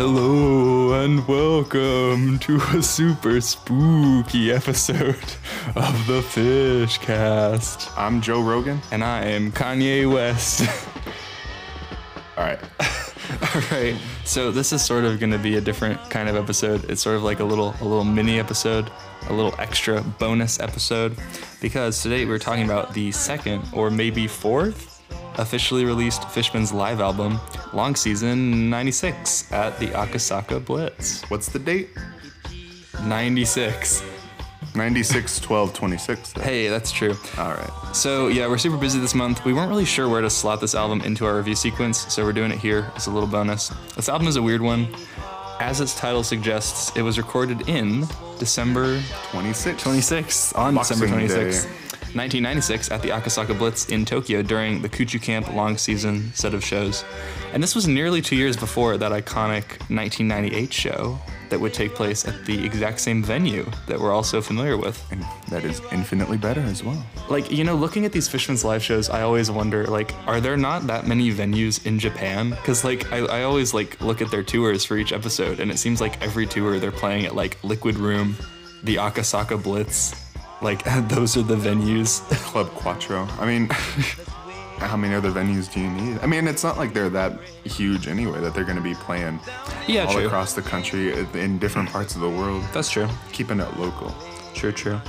Hello and welcome to a super spooky episode of the Fishcast. I'm Joe Rogan. And I am Kanye West. All right. All right. So this is sort of going to be a different kind of episode. It's sort of like a little a little mini episode, a little extra bonus episode because today we're talking about the second or maybe fourth officially released Fishman's live album, Long Season 96 at the Akasaka Blitz. What's the date? 96. 96 12 26. Hey, that's true. All right. So, yeah, we're super busy this month. We weren't really sure where to slot this album into our review sequence, so we're doing it here as a little bonus. This album is a weird one. As its title suggests, it was recorded in December 26. 26th, on Boxing December Day. 26th. 1996 at the Akasaka Blitz in Tokyo during the Kuchu Camp long season set of shows. And this was nearly two years before that iconic 1998 show that would take place at the exact same venue that we're also familiar with. And that is infinitely better as well. Like, you know, looking at these Fishman's live shows, I always wonder, like, are there not that many venues in Japan? Because, like, I, I always, like, look at their tours for each episode, and it seems like every tour they're playing at, like, Liquid Room, the Akasaka Blitz. Like, those are the venues. Club Quattro. I mean, how many other venues do you need? I mean, it's not like they're that huge anyway that they're going to be playing Yeah, all true. across the country in different parts of the world. That's true. Keeping it local. True, true.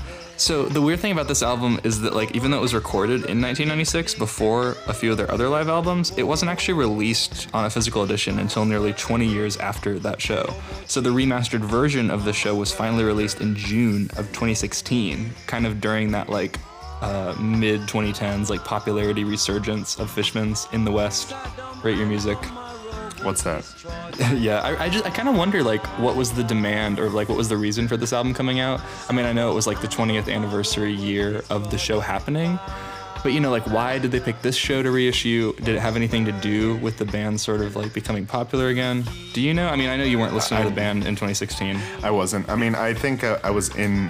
So the weird thing about this album is that like even though it was recorded in 1996 before a few of their other live albums, it wasn't actually released on a physical edition until nearly 20 years after that show. So the remastered version of the show was finally released in June of 2016, kind of during that like uh, mid 2010s like popularity resurgence of Fishman's in the West. Rate your music. What's that? yeah, I, I just I kind of wonder like what was the demand or like what was the reason for this album coming out. I mean, I know it was like the 20th anniversary year of the show happening, but you know, like why did they pick this show to reissue? Did it have anything to do with the band sort of like becoming popular again? Do you know? I mean, I know you weren't listening to the band in 2016. I wasn't. I mean, I think uh, I was in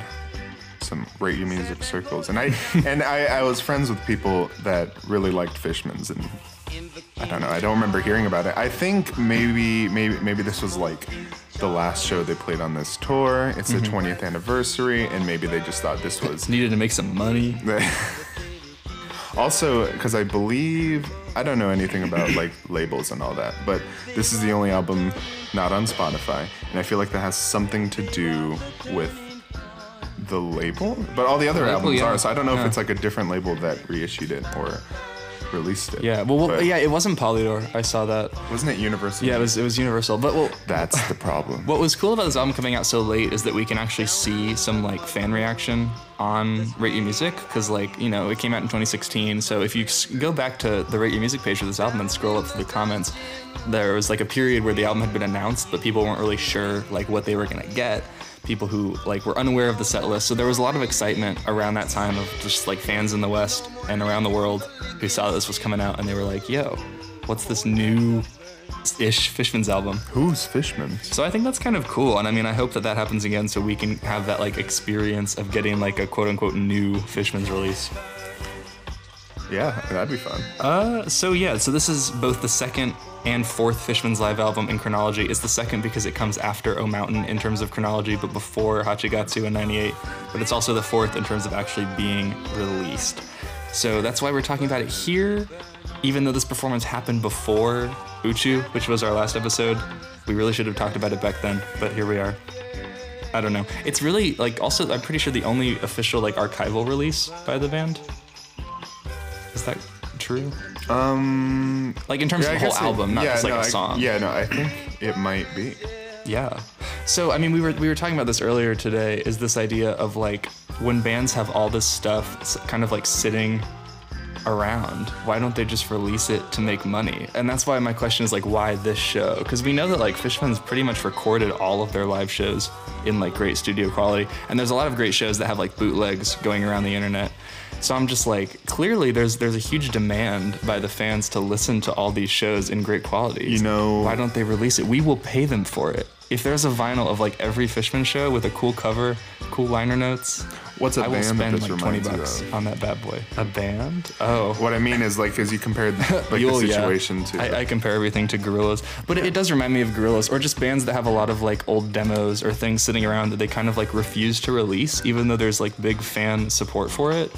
some rate your music circles, and I and I, I was friends with people that really liked Fishman's, and I don't know. I don't remember hearing about it. I think maybe maybe maybe this was like the last show they played on this tour. It's the mm-hmm. 20th anniversary, and maybe they just thought this was Needed to make some money. also because I believe I don't know anything about like labels and all that, but this is the only album not on Spotify, and I feel like that has something to do with the label. But all the other label, albums yeah. are, so I don't know Yeah. if it's like a different label that reissued it or released it. Yeah, well, well But yeah, it wasn't Polydor. I saw that. wasn't it Universal? Yeah, it was it was Universal. But well, That's the problem. What was cool about this album coming out so late is that we can actually see some like fan reaction on Rate Your Music because like you know it came out in 2016. So if you go back to the Rate Your Music page for this album and scroll up through the comments, there was like a period where the album had been announced, but people weren't really sure like what they were gonna get. People who like were unaware of the set list. So there was a lot of excitement around that time of just like fans in the West and around the world who saw that this was coming out and they were like, "Yo, what's this new?" Ish Fishman's album. Who's Fishman? So I think that's kind of cool, and I mean, I hope that that happens again, so we can have that like experience of getting like a quote unquote new Fishman's release. Yeah, that'd be fun. Uh, so yeah, so this is both the second and fourth Fishman's live album in chronology. It's the second because it comes after O Mountain in terms of chronology, but before Hachigatsu in '98. But it's also the fourth in terms of actually being released. So that's why we're talking about it here, even though this performance happened before Uchu, which was our last episode. We really should have talked about it back then, but here we are. I don't know. It's really like also I'm pretty sure the only official like archival release by the band. Is that true? Um, Like in terms yeah, of the whole guess it- album, not yeah, just like no, a I- song. yeah, no, I think it might be. Yeah. So I mean, we were we were talking about this earlier today. Is this idea of like when bands have all this stuff kind of like sitting around, why don't they just release it to make money? And that's why my question is like, why this show? Because we know that like Fishman's pretty much recorded all of their live shows in like great studio quality, and there's a lot of great shows that have like bootlegs going around the internet. So I'm just like, clearly there's there's a huge demand by the fans to listen to all these shows in great quality. You know- why don't they release it? We will pay them for it. If there's a vinyl of like every Fishman show with a cool cover, cool liner notes, What's a I will band that spend this like 20 reminds you bucks of? on that bad boy. A band? Oh. What I mean is like, as you compared like the yeah. situation to. I, I compare everything to Gorillaz, but it, it does remind me of Gorillaz, or just bands that have a lot of like old demos or things sitting around that they kind of like refuse to release, even though there's like big fan support for it.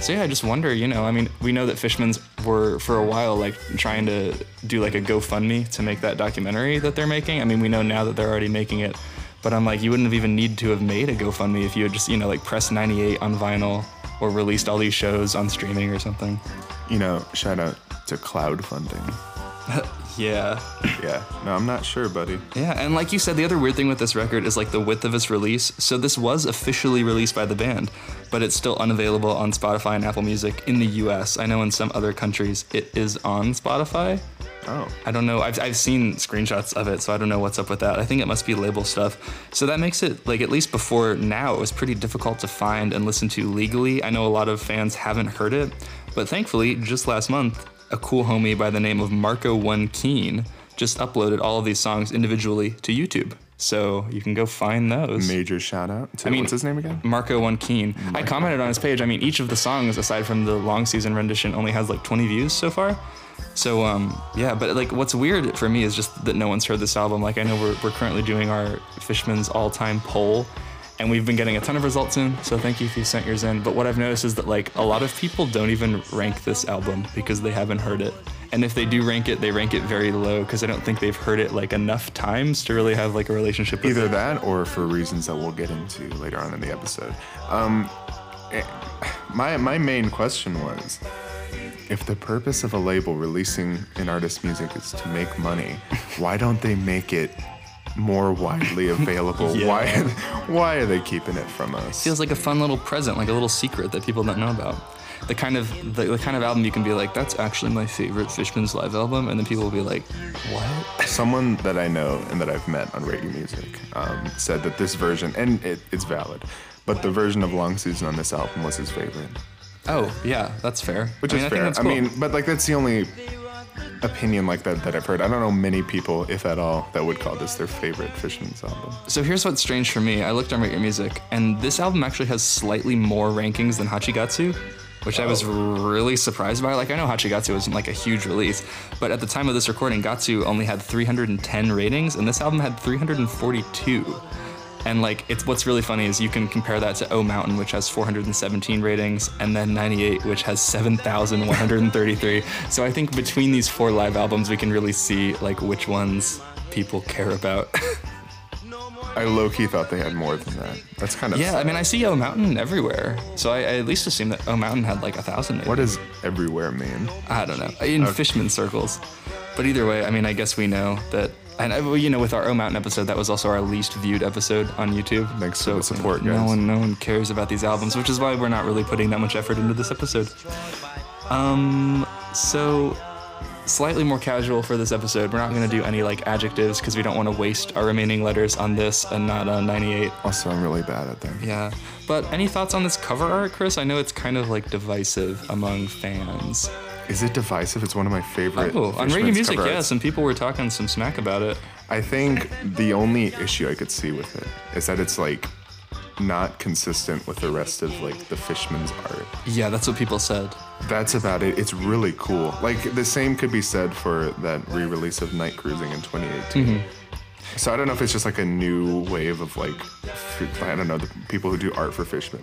So yeah, I just wonder, you know, I mean, we know that Fishmans were for a while like trying to do like a GoFundMe to make that documentary that they're making. I mean, we know now that they're already making it, but I'm like, you wouldn't have even need to have made a GoFundMe if you had just, you know, like pressed 98 on vinyl or released all these shows on streaming or something. you know, shout out to crowdfunding. Yeah. Yeah. No, I'm not sure, buddy. Yeah, and like you said, the other weird thing with this record is like the width of its release. So this was officially released by the band, but it's still unavailable on Spotify and Apple Music in the US. I know in some other countries it is on Spotify. Oh. I don't know. I've, I've seen screenshots of it, so I don't know what's up with that. I think it must be label stuff. So that makes it, like, at least before now, it was pretty difficult to find and listen to legally. I know a lot of fans haven't heard it, but thankfully, just last month, a cool homie by the name of Marco One Keen just uploaded all of these songs individually to YouTube. So you can go find those. Major shout out to I mean, what's his name again? Marco One Keen. I commented on his page. I mean, each of the songs, aside from the long season rendition, only has like 20 views so far. So um, yeah, but like what's weird for me is just that no one's heard this album. Like I know we're, we're currently doing our Fishman's all-time poll, and we've been getting a ton of results in. So thank you if you sent yours in. But what I've noticed is that like a lot of people don't even rank this album because they haven't heard it. And if they do rank it, they rank it very low because I don't think they've heard it like enough times to really have like a relationship with Either it. that or for reasons that we'll get into later on in the episode. Um, eh, my, my main question was if the purpose of a label releasing an artist's music is to make money, why don't they make it more widely available? Yeah. Why, why are they keeping it from us? feels like a fun little present, like a little secret that people don't know about. The kind of the, the kind of album you can be like, that's actually my favorite Fishman's live album, and then people will be like, what? Someone that I know and that I've met on Rate Your Music um, said that this version, and it, it's valid, but the version of Long Season on this album was his favorite. Oh yeah, that's fair. Which I mean, is I fair. I cool. mean, but like that's the only opinion like that that I've heard. I don't know many people, if at all, that would call this their favorite Fishman's album. So here's what's strange for me. I looked on Rate Your Music, and this album actually has slightly more rankings than Hachigatsu, which I was oh. really surprised by. Like I know Hachigatsu wasn't like a huge release, but at the time of this recording, Gatsu only had 310 ratings, and this album had 342. And like it's what's really funny is you can compare that to O Mountain, which has 417 ratings, and then 98, which has 7,133. so I think between these four live albums, we can really see like which ones people care about. I low key thought they had more than that. That's kind of Yeah, I mean, I see O Mountain everywhere, so I, I at least assume that O Mountain had like a thousand. maybe. What does everywhere mean? I don't know in fishman circles, but either way, I mean, I guess we know that. And uh, well, you know, with our O Mountain episode, that was also our least viewed episode on YouTube. Thanks so for the support, no guys. one, no one cares about these albums, which is why we're not really putting that much effort into this episode. Um, so slightly more casual for this episode. We're not going to do any like adjectives because we don't want to waste our remaining letters on this and not on 98. Also, I'm really bad at them. Yeah. But any thoughts on this cover art, Chris? I know it's kind of like divisive among fans. Is it divisive? It's one of my favorite. Oh, on radio Fishman's music, cover arts. some people were talking some smack about it. I think the only issue I could see with it is that it's like not consistent with the rest of like the Fishman's art. Yeah, that's what people said. That's about it. It's really cool. Like the same could be said for that re-release of Night Cruising in 2018. Mm-hmm. So I don't know if it's just like a new wave of like, I don't know, the people who do art for Fishman.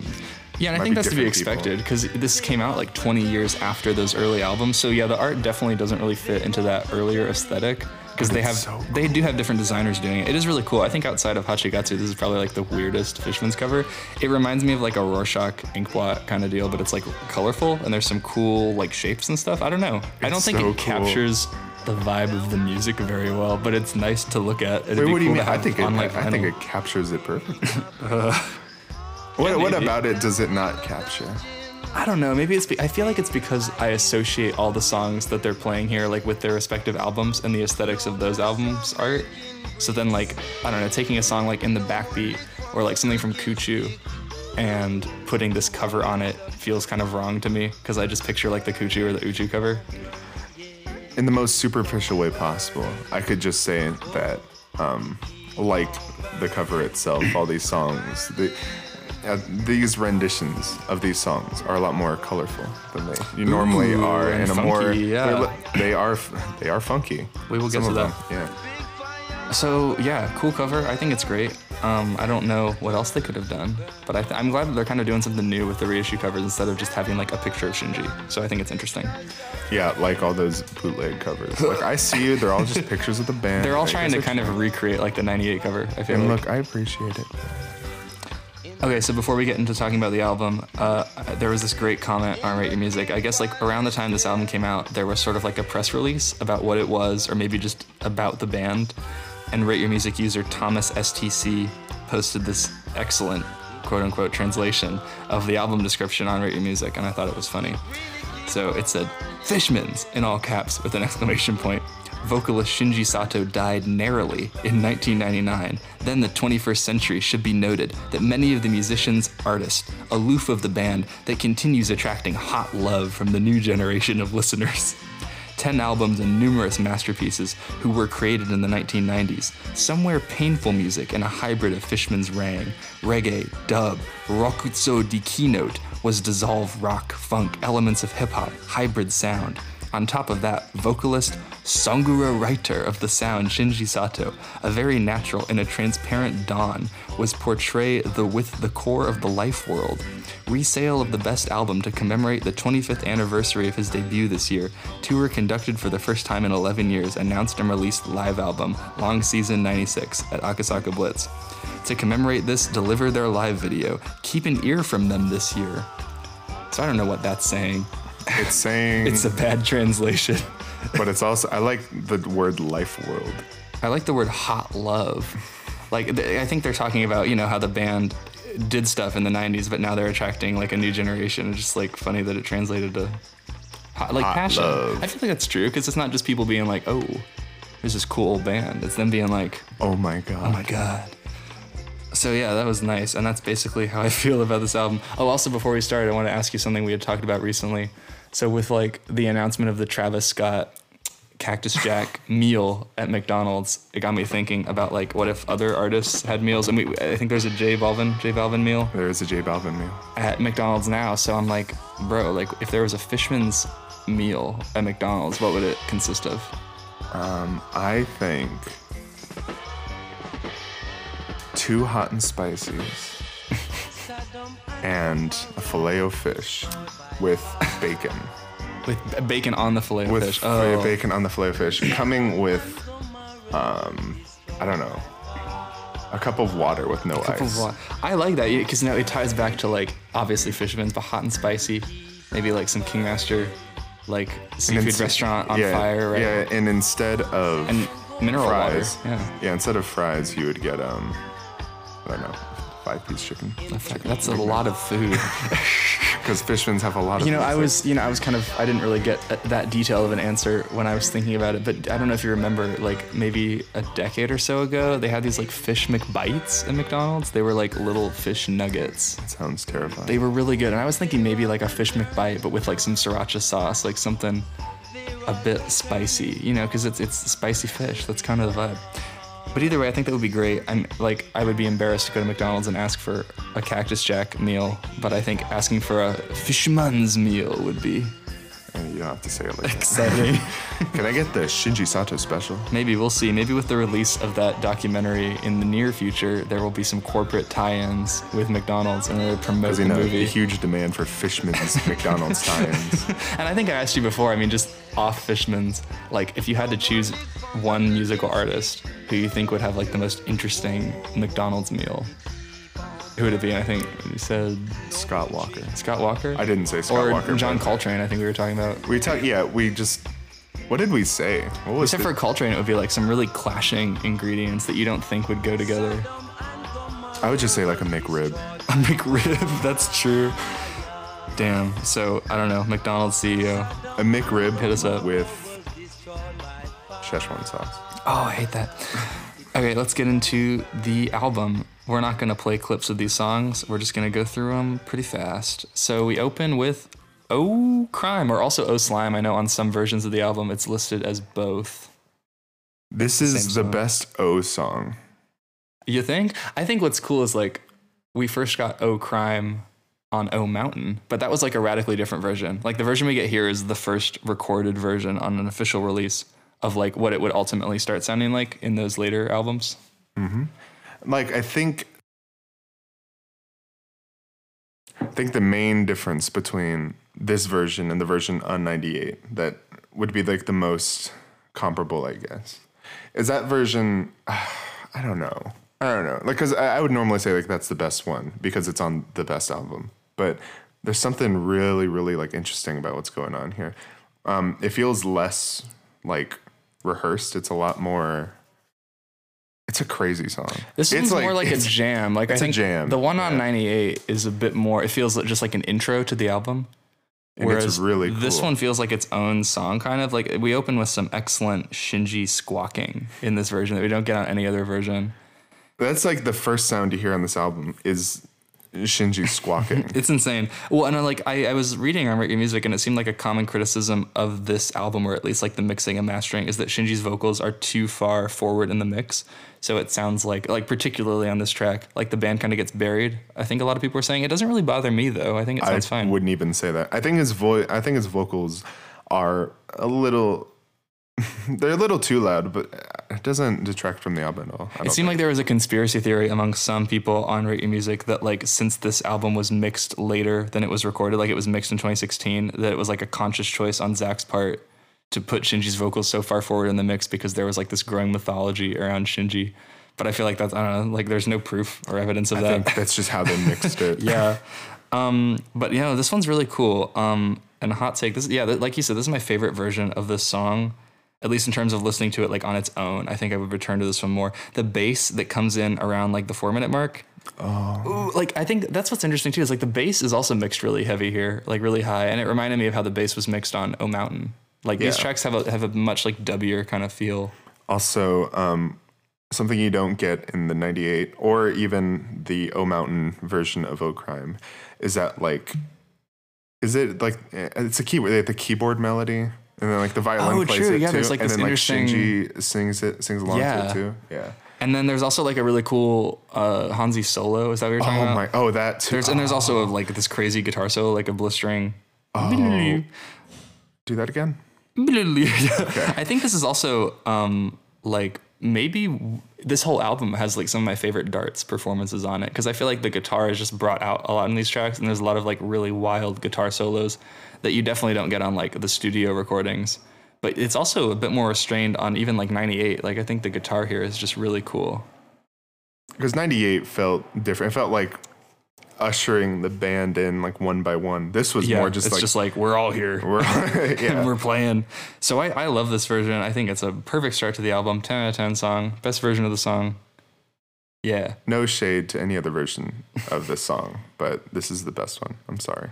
Yeah, and I think that's to be expected because this came out like 20 years after those early albums. So yeah, the art definitely doesn't really fit into that earlier aesthetic because they have it's so they do have different designers doing it. It is really cool. I think outside of Hachigatsu, this is probably like the weirdest Fishman's cover. It reminds me of like a Rorschach inkblot kind of deal, but it's like colorful and there's some cool like shapes and stuff. I don't know. I don't think so it cool. captures the vibe of the music very well, but it's nice to look at. It'd Wait, what do you mean? I think it, on like I think it captures it perfectly. what, what about it does it not capture? I don't know. Maybe it's. Be- I feel like it's because I associate all the songs that they're playing here, like with their respective albums and the aesthetics of those albums' art. So then, like, I don't know, taking a song like in the backbeat or like something from Kuchu and putting this cover on it feels kind of wrong to me because I just picture like the Kuchu or the Uchu cover. In the most superficial way possible, I could just say that, um, like the cover itself, all these songs, the, uh, these renditions of these songs are a lot more colorful than they normally are, and in a more funky, yeah. they're they are they are funky. We will get Some to that. them, Yeah. So yeah, cool cover. I think it's great. Um, I don't know what else they could have done, but I th- I'm glad that they're kind of doing something new with the reissue covers instead of just having like a picture of Shinji. So I think it's interesting. Yeah, like all those bootleg covers. Like I see you, they're all just pictures of the band. They're all trying to kind of recreate like the '98 cover. I feel And like. look, I appreciate it. Okay, so before we get into talking about the album, uh, there was this great comment on Rate Your Music. I guess like around the time this album came out, there was sort of like a press release about what it was, or maybe just about the band. And Rate Your Music user Thomas STC posted this excellent quote unquote translation of the album description on Rate Your Music, and I thought it was funny. So it said, Fishmans, in all caps with an exclamation point. Vocalist Shinji Sato died narrowly in 1999. Then the 21st century should be noted that many of the musicians, artists, aloof of the band that continues attracting hot love from the new generation of listeners. 10 albums and numerous masterpieces who were created in the 1990s. Somewhere painful music and a hybrid of Fishman's rang, reggae, dub, rokutsu di keynote was dissolve rock, funk, elements of hip hop, hybrid sound. On top of that, vocalist, Songura writer of the sound Shinji Sato, a very natural and a transparent dawn, was portray the with the core of the life world. Resale of the best album to commemorate the 25th anniversary of his debut this year. Tour conducted for the first time in 11 years, announced and released live album, Long Season 96 at Akasaka Blitz. To commemorate this, deliver their live video. Keep an ear from them this year. So I don't know what that's saying. It's saying It's a bad translation. but it's also I like the word life world. I like the word hot love. Like I think they're talking about, you know, how the band did stuff in the 90s but now they're attracting like a new generation. It's just like funny that it translated to hot, like Hot passion. love. I feel like that's true because it's not just people being like, "Oh, there's this cool old band." It's them being like, Oh my oh god. "Oh my god." So yeah, that was nice, and that's basically how I feel about this album. Oh, also before we start, I want to ask you something we had talked about recently. So with like the announcement of the Travis Scott Cactus Jack meal at McDonald's, it got me thinking about like what if other artists had meals, and we I think there's a J Balvin J Balvin meal There is a J Balvin meal. at McDonald's now. So I'm like, bro, like if there was a Fishman's meal at McDonald's, what would it consist of? Um, I think two hot and spices and a filet of fish with bacon. With bacon on the fillet of With fish. filet- Oh, bacon on the filet fish. Coming with, um, I don't know, a cup of water with no cup ice. of I like that because now it ties back to like obviously Fishman's, but hot and spicy. Maybe like some Kingmaster, like seafood instead- restaurant on yeah, fire, right? Yeah, and instead of And mineral fries, water. Yeah. yeah, instead of fries, you would get um, I don't know, five piece chicken. That's a lot of food. Because Fishmans have a lot of. You know, I was, you know, I was kind of, I didn't really get uh, that detail of an answer when I was thinking about it, but I don't know if you remember, like maybe a decade or so ago, they had these like fish McBites at McDonald's. They were like little fish nuggets. That sounds terrifying. They were really good, and I was thinking maybe like a fish McBite, but with like some sriracha sauce, like something a bit spicy, you know, because it's it's spicy fish. That's kind of the vibe. But either way, I think that would be great. I'm like, I would be embarrassed to go to McDonald's and ask for a Cactus Jack meal, but I think asking for a Fishman's meal would be And you don't have to say it like exciting. Can I get the Shinji Sato special? Maybe we'll see. Maybe with the release of that documentary in the near future, there will be some corporate tie-ins with McDonald's and they promote the movie. a huge demand for Fishman's McDonald's tie-ins. And I think I asked you before, I mean, just off Fishman's, like, if you had to choose one musical artist who you think would have, like, the most interesting McDonald's meal, who would it be? I think you said Scott Walker. Scott Walker? I didn't say Scott or Walker. John Coltrane, I think we were talking about. We talked. Yeah, we just. What did we say? What was Except the- for Coltrane, it would be, like, some really clashing ingredients that you don't think would go together. I would just say like a McRib. A McRib, that's true. Damn. So, I don't know, McDonald's CEO. A McRib Hit us up. with Szechuan sauce. Oh, I hate that. Okay, let's get into the album. We're not going to play clips of these songs. We're just going to go through them pretty fast. So we open with Oh Crime, or also Oh Slime. I know on some versions of the album it's listed as both. This is the song. best O song. You think? I think what's cool is like we first got Oh Crime on O Mountain, but that was like a radically different version. Like the version we get here is the first recorded version on an official release of like what it would ultimately start sounding like in those later albums. Mm-hmm. Like I think I think the main difference between this version and the version on 98 that would be like the most comparable, I guess, is that version. I don't know. I don't know. Like, cause I, I would normally say like that's the best one because it's on the best album, but there's something really, really like interesting about what's going on here. Um, it feels less like rehearsed. It's a lot more. It's a crazy song. This is more like a jam. Like I think jam, the one on yeah. 98 is a bit more. It feels like- just like an intro to the album. And it's really this one feels like its own song, kind of like we open with some excellent Shinji squawking in this version that we don't get on any other version. That's like the first sound you hear on this album is Shinji squawking. It's insane. Well, and I, like I, I was reading on Rate Your Music, and it seemed like a common criticism of this album, or at least like the mixing and mastering, is that Shinji's vocals are too far forward in the mix. So it sounds like, like particularly on this track, like the band kind of gets buried. I think a lot of people are saying it doesn't really bother me though. I think it I sounds fine. I wouldn't even say that. I think his voice. I think his vocals are a little. They're a little too loud, but it doesn't detract from the album at all. It seemed like there was a conspiracy theory among some people on Rate Your Music that like since this album was mixed later than it was recorded, like it was mixed in 2016, that it was like a conscious choice on Zach's part to put Shinji's vocals so far forward in the mix because there was like this growing mythology around Shinji. But I feel like that's I don't know, like there's no proof or evidence of I that. think that's just how they mixed it. yeah. Um, but you know, this one's really cool. Um, and hot take, this yeah, th- like you said, this is my favorite version of this song. At least in terms of listening to it like on its own, I think I would return to this one more. The bass that comes in around like the four minute mark. Oh, like I think that's what's interesting too. Is like the bass is also mixed really heavy here, like really high, and it reminded me of how the bass was mixed on O Mountain. Like these tracks have a have a much like dubbier kind of feel. Also, um, something you don't get in the '98 or even the O Mountain version of O Crime is that like, is it like eh, it's a keyboard? The keyboard melody, and then like the violin Oh, plays true. it Yeah, too, there's, like, and this then like interesting- Shinji sings it, sings along to Yeah. it too. Yeah. And then there's also like a really cool uh, Honzi solo. Is that what you're talking Oh about? my! Oh, that too. There's and there's also like this crazy guitar solo, like a blistering. Oh. Do that again. I think this is also um, like maybe this whole album has like some of my favorite darts performances on it because I feel like the guitar is just brought out a lot in these tracks and there's a lot of like really wild guitar solos that you definitely don't get on like the studio recordings. But it's also a bit more restrained on even like 98. Like I think the guitar here is just really cool. because 98 felt different it felt like ushering the band in like one by one this was Yeah, more just it's like just like we're all here. we're and yeah we're playing. So I, I love this version. I think it's a perfect start to the album. 10 out of 10 song. Best version of the song. Yeah. no shade to any other version of this song but this is the best one i'm sorry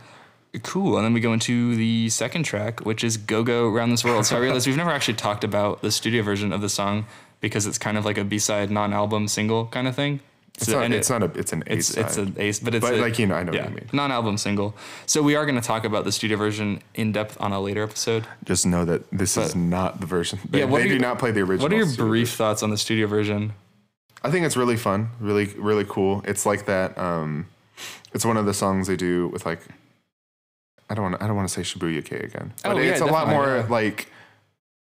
Cool. And then we go into the second track, which is Go Go Around This World. So I realized we've never actually talked about the studio version of the song because it's kind of like a B side, non album single kind of thing. It's So- not and it's it- not a it's an A it's it's an ace, but it's but a- like you know i know yeah, what you mean non-album single. So we are going to talk about the studio version in depth on a later episode. just know that this is not the version they, Yeah, what they do your- not play the original What are your brief thoughts on the studio version? I think it's really fun, really, really cool. It's like that. Um, it's one of the songs they do with like. I don't want. I don't want to say Shibuya-kei again, but Oh, yeah, it's a lot more yeah. like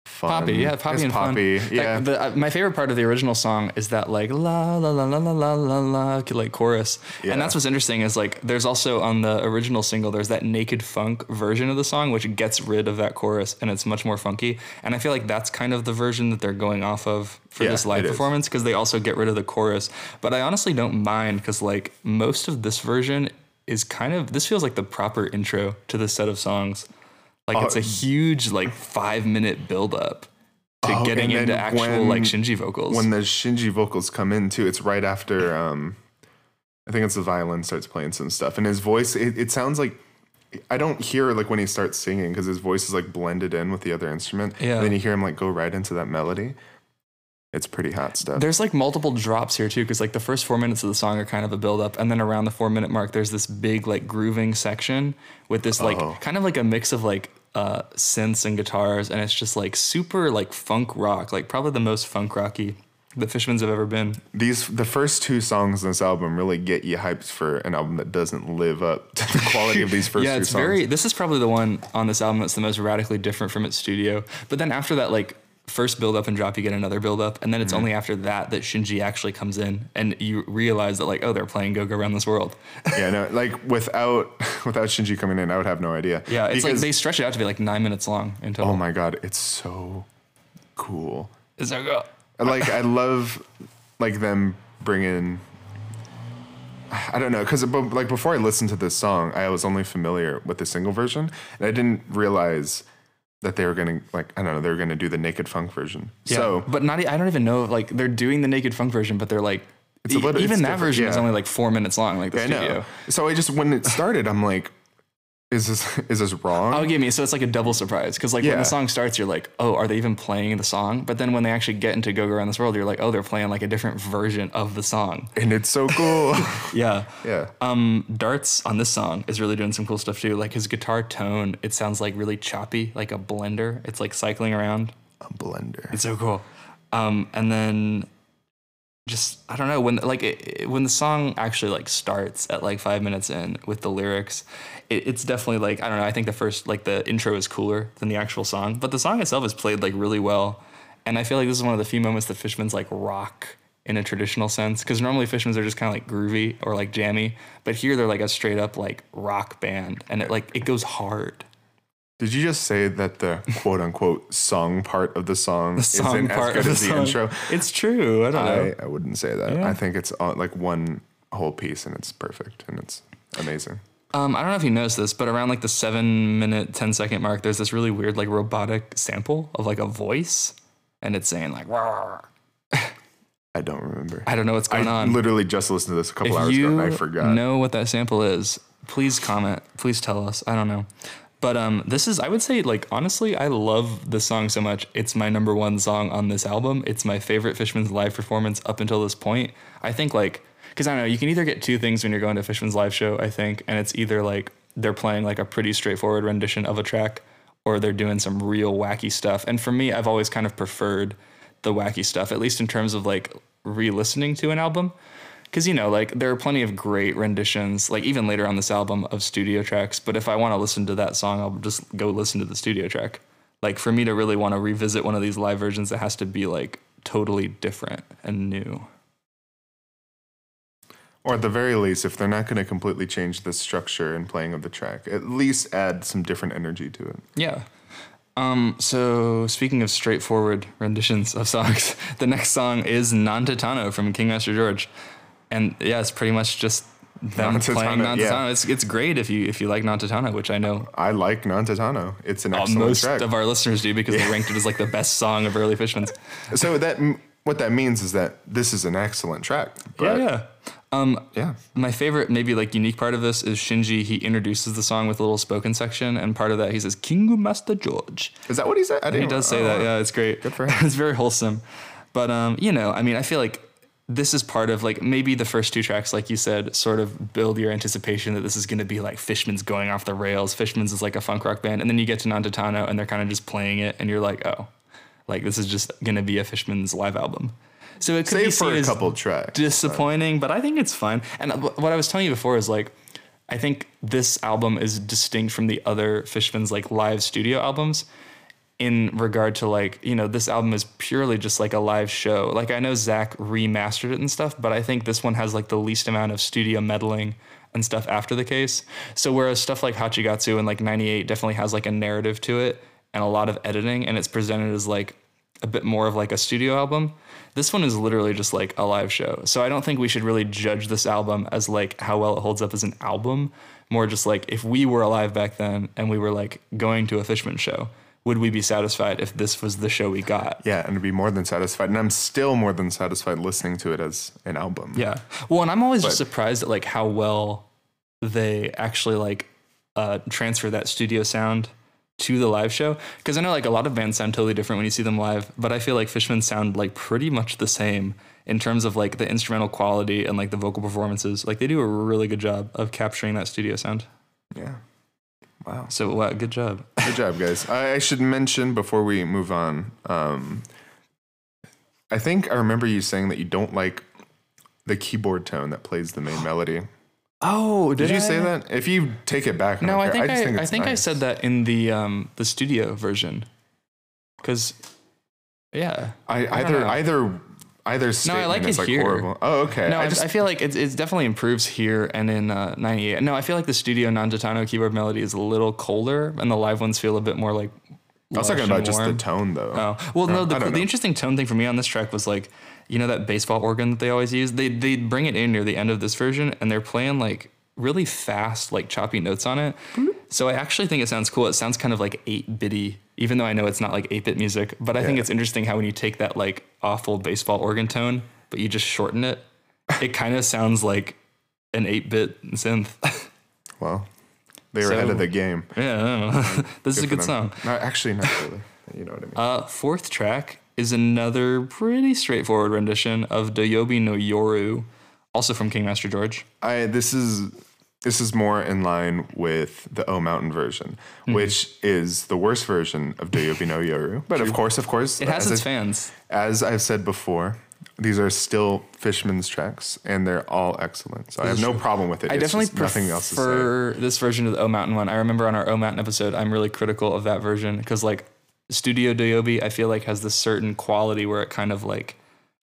fun. Poppy, yeah, poppy it's and poppy, fun. yeah. Like, the, uh, my favorite part of the original song is that like la la la la la la la la like chorus, Yeah. and that's what's interesting is like there's also on the original single there's that naked funk version of the song which gets rid of that chorus and it's much more funky, and I feel like that's kind of the version that they're going off of for Yeah, this live performance because they also get rid of the chorus, but I honestly don't mind because like most of this version is kind of this feels like the proper intro to this set of songs. Like it's a Oh. huge like five minute build up to Oh, getting into actual when- like Shinji vocals. when the Shinji vocals come in too, it's right after. Um, I think it's the violin starts playing some stuff, and his voice. It, it sounds like. I don't hear like when he starts singing because his voice is like blended in with the other instrument. Yeah. And then you hear him like go right into that melody. It's pretty hot stuff. there's like multiple drops here too, because like the first four minutes of the song are kind of a build up, and then around the four minute mark, there's this big like grooving section with this like Oh. kind of like a mix of like uh synths and guitars, and it's just like super like funk rock, like probably the most funk rocky that Fishman's have ever been. These the first two songs on this album really get you hyped for an album that doesn't live up to the quality of these first yeah, two it's songs. very. This is probably the one on this album that's the most radically different from its studio. But then after that, like first build up and drop, you get another build up, and then Mm-hmm. it's only after that that Shinji actually comes in, and you realize that like, oh, they're playing Go Go Around This World. yeah, no, like without without Shinji coming in, I would have no idea. Yeah, it's like they stretch it out to be like nine minutes long total. Oh my god, it's so cool. Is there go? like I love like them bringing. I don't know because like before I listened to this song, I was only familiar with the single version, and I didn't realize that they were gonna like I don't know they were gonna do the naked funk version. Yeah. So but not. I don't even know. Like they're doing the naked funk version, but they're like. It's a little- even that version is only like four minutes long, like the I studio. know. So I just when it started, I'm like, is this is this wrong? I'll give me so it's like a double surprise because like when the song starts, you're like, oh, are they even playing the song? But then when they actually get into Go Go Around This World, you're like, oh, they're playing like a different version of the song. and it's so cool. Yeah. yeah. Um, Darts on this song is really doing some cool stuff too. Like his guitar tone, it sounds like really choppy, like a blender. It's like cycling around. A blender. It's so cool. Um, and then just I don't know when like it, when the song actually like starts at like five minutes in with the lyrics, it, it's definitely like I don't know. I think the first like the intro is cooler than the actual song, but the song itself is played like really well. And I feel like this is one of the few moments that Fishman's like rock in a traditional sense because normally Fishman's are just kind of like groovy or like jammy, but here they're like a straight up like rock band, and it like it goes hard. Did you just say that the quote unquote song part of the song, The song isn't part as good of as the song. intro? It's true. I don't know. I, I wouldn't say that. Yeah. I think it's all, like one whole piece and it's perfect and it's amazing. Um, I don't know if you noticed this, but around like the seven minute, 10 second mark, there's this really weird, like robotic sample of like a voice, and it's saying like, "Rawr." I don't remember. I don't know what's going I on. literally just listened to this a couple if hours ago and I forgot. know what that sample is, please comment. Please tell us. I don't know. But um, this is, I would say, like, honestly, I love this song so much. It's my number one song on this album. It's my favorite Fishman's live performance up until this point. I think, like, because I don't know, you can either get two things when you're going to Fishman's live show, I think, and it's either like they're playing like a pretty straightforward rendition of a track or they're doing some real wacky stuff. And for me, I've always kind of preferred the wacky stuff, at least in terms of like re listening to an album. Because, you know, like there are plenty of great renditions, like even later on this album of studio tracks. But if I want to listen to that song, I'll just go listen to the studio track. Like for me to really want to revisit one of these live versions, it has to be like totally different and new. Or at the very least, if they're not going to completely change the structure and playing of the track, at least add some different energy to it. Yeah. Um, so speaking of straightforward renditions of songs, the next song is Non Titano from King Master George. And yeah, it's pretty much just them playing Non yeah. It's it's great if you if you like Nantitano, which I know I like Nantitano. It's an uh, excellent most track. of our listeners do because they ranked it as like the best song of early Fishman's. so that what that means is that this is an excellent track. Yeah, yeah. Um, yeah. my favorite, maybe like unique part of this is Shinji. He introduces the song with a little spoken section, and part of that he says "King Master George." Is that what he said? I He didn't does say oh, that. Yeah, it's great. Good for him. it's very wholesome. But um, you know, I mean, I feel like this is part of like maybe the first two tracks, like you said, sort of build your anticipation that this is going to be like Fishman's going off the rails. Fishman's is like a funk rock band, and then you get to Non Titano, and they're kind of just playing it, and you're like, oh, like this is just going to be a Fishman's live album. So it could be Save for a couple tracks. disappointing, but I think it's fun. And what I was telling you before is like, I think this album is distinct from the other Fishman's like live studio albums in regard to like, you know, this album is purely just like a live show. Like I know Zach remastered it and stuff, but I think this one has like the least amount of studio meddling and stuff after the case. So whereas stuff like Hachigatsu and like 98 definitely has like a narrative to it and a lot of editing and it's presented as like a bit more of like a studio album. This one is literally just like a live show. So I don't think we should really judge this album as like how well it holds up as an album. More just like if we were alive back then and we were like going to a Fishman show, would we be satisfied if this was the show we got? Yeah, and to be more than satisfied. And I'm still more than satisfied listening to it as an album. Yeah. Well, and I'm always just surprised at like how well they actually like uh, transfer that studio sound to the live show. Because I know like a lot of bands sound totally different when you see them live, but I feel like Fishman sound like pretty much the same in terms of like the instrumental quality and like the vocal performances. Like they do a really good job of capturing that studio sound. Yeah. Wow. So wow, good job. Good job, guys. I, I should mention before we move on, um, I think I remember you saying that you don't like the keyboard tone that plays the main melody. Oh, Did you say that? If you take it back, No, I think I, I, think I nice. said that in the um the studio version. Cuz yeah. I, either either either statement like is it like here. horrible. Oh, okay. No, I, I just I feel like it, it definitely improves here and in uh, 98. No, I feel like the studio non-Gitano keyboard melody is a little colder and the live ones feel a bit more like I was talking about just the tone though. Oh well, no. I The, the interesting tone thing for me on this track was like, you know, that baseball organ that they always use. They they bring it in near the end of this version, and they're playing like really fast, like choppy notes on it. So I actually think it sounds cool. It sounds kind of like eight bitty, even though I know it's not like eight bit music. But I think it's interesting how when you take that like awful baseball organ tone, but you just shorten it, it kind of sounds like an eight bit synth. Well, they were ahead of the game. yeah, I don't know. this is a good song. No, actually, not really. You know what I mean? Uh, fourth track is another pretty straightforward rendition of Doyobi no Yoru, also from King Master George. I this is this is more in line with the O Mountain version, Hmm. which is the worst version of Doyobi no Yoru. But of course, of course, It has its I- fans. As I've said before, these are still Fishman's tracks, and they're all excellent. So I have no problem with it. I It's definitely just nothing else to say. prefer this version of the O Mountain one. I remember on our O Mountain episode, I'm really critical of that version because like Studio Doyobi, I feel like has this certain quality where it kind of like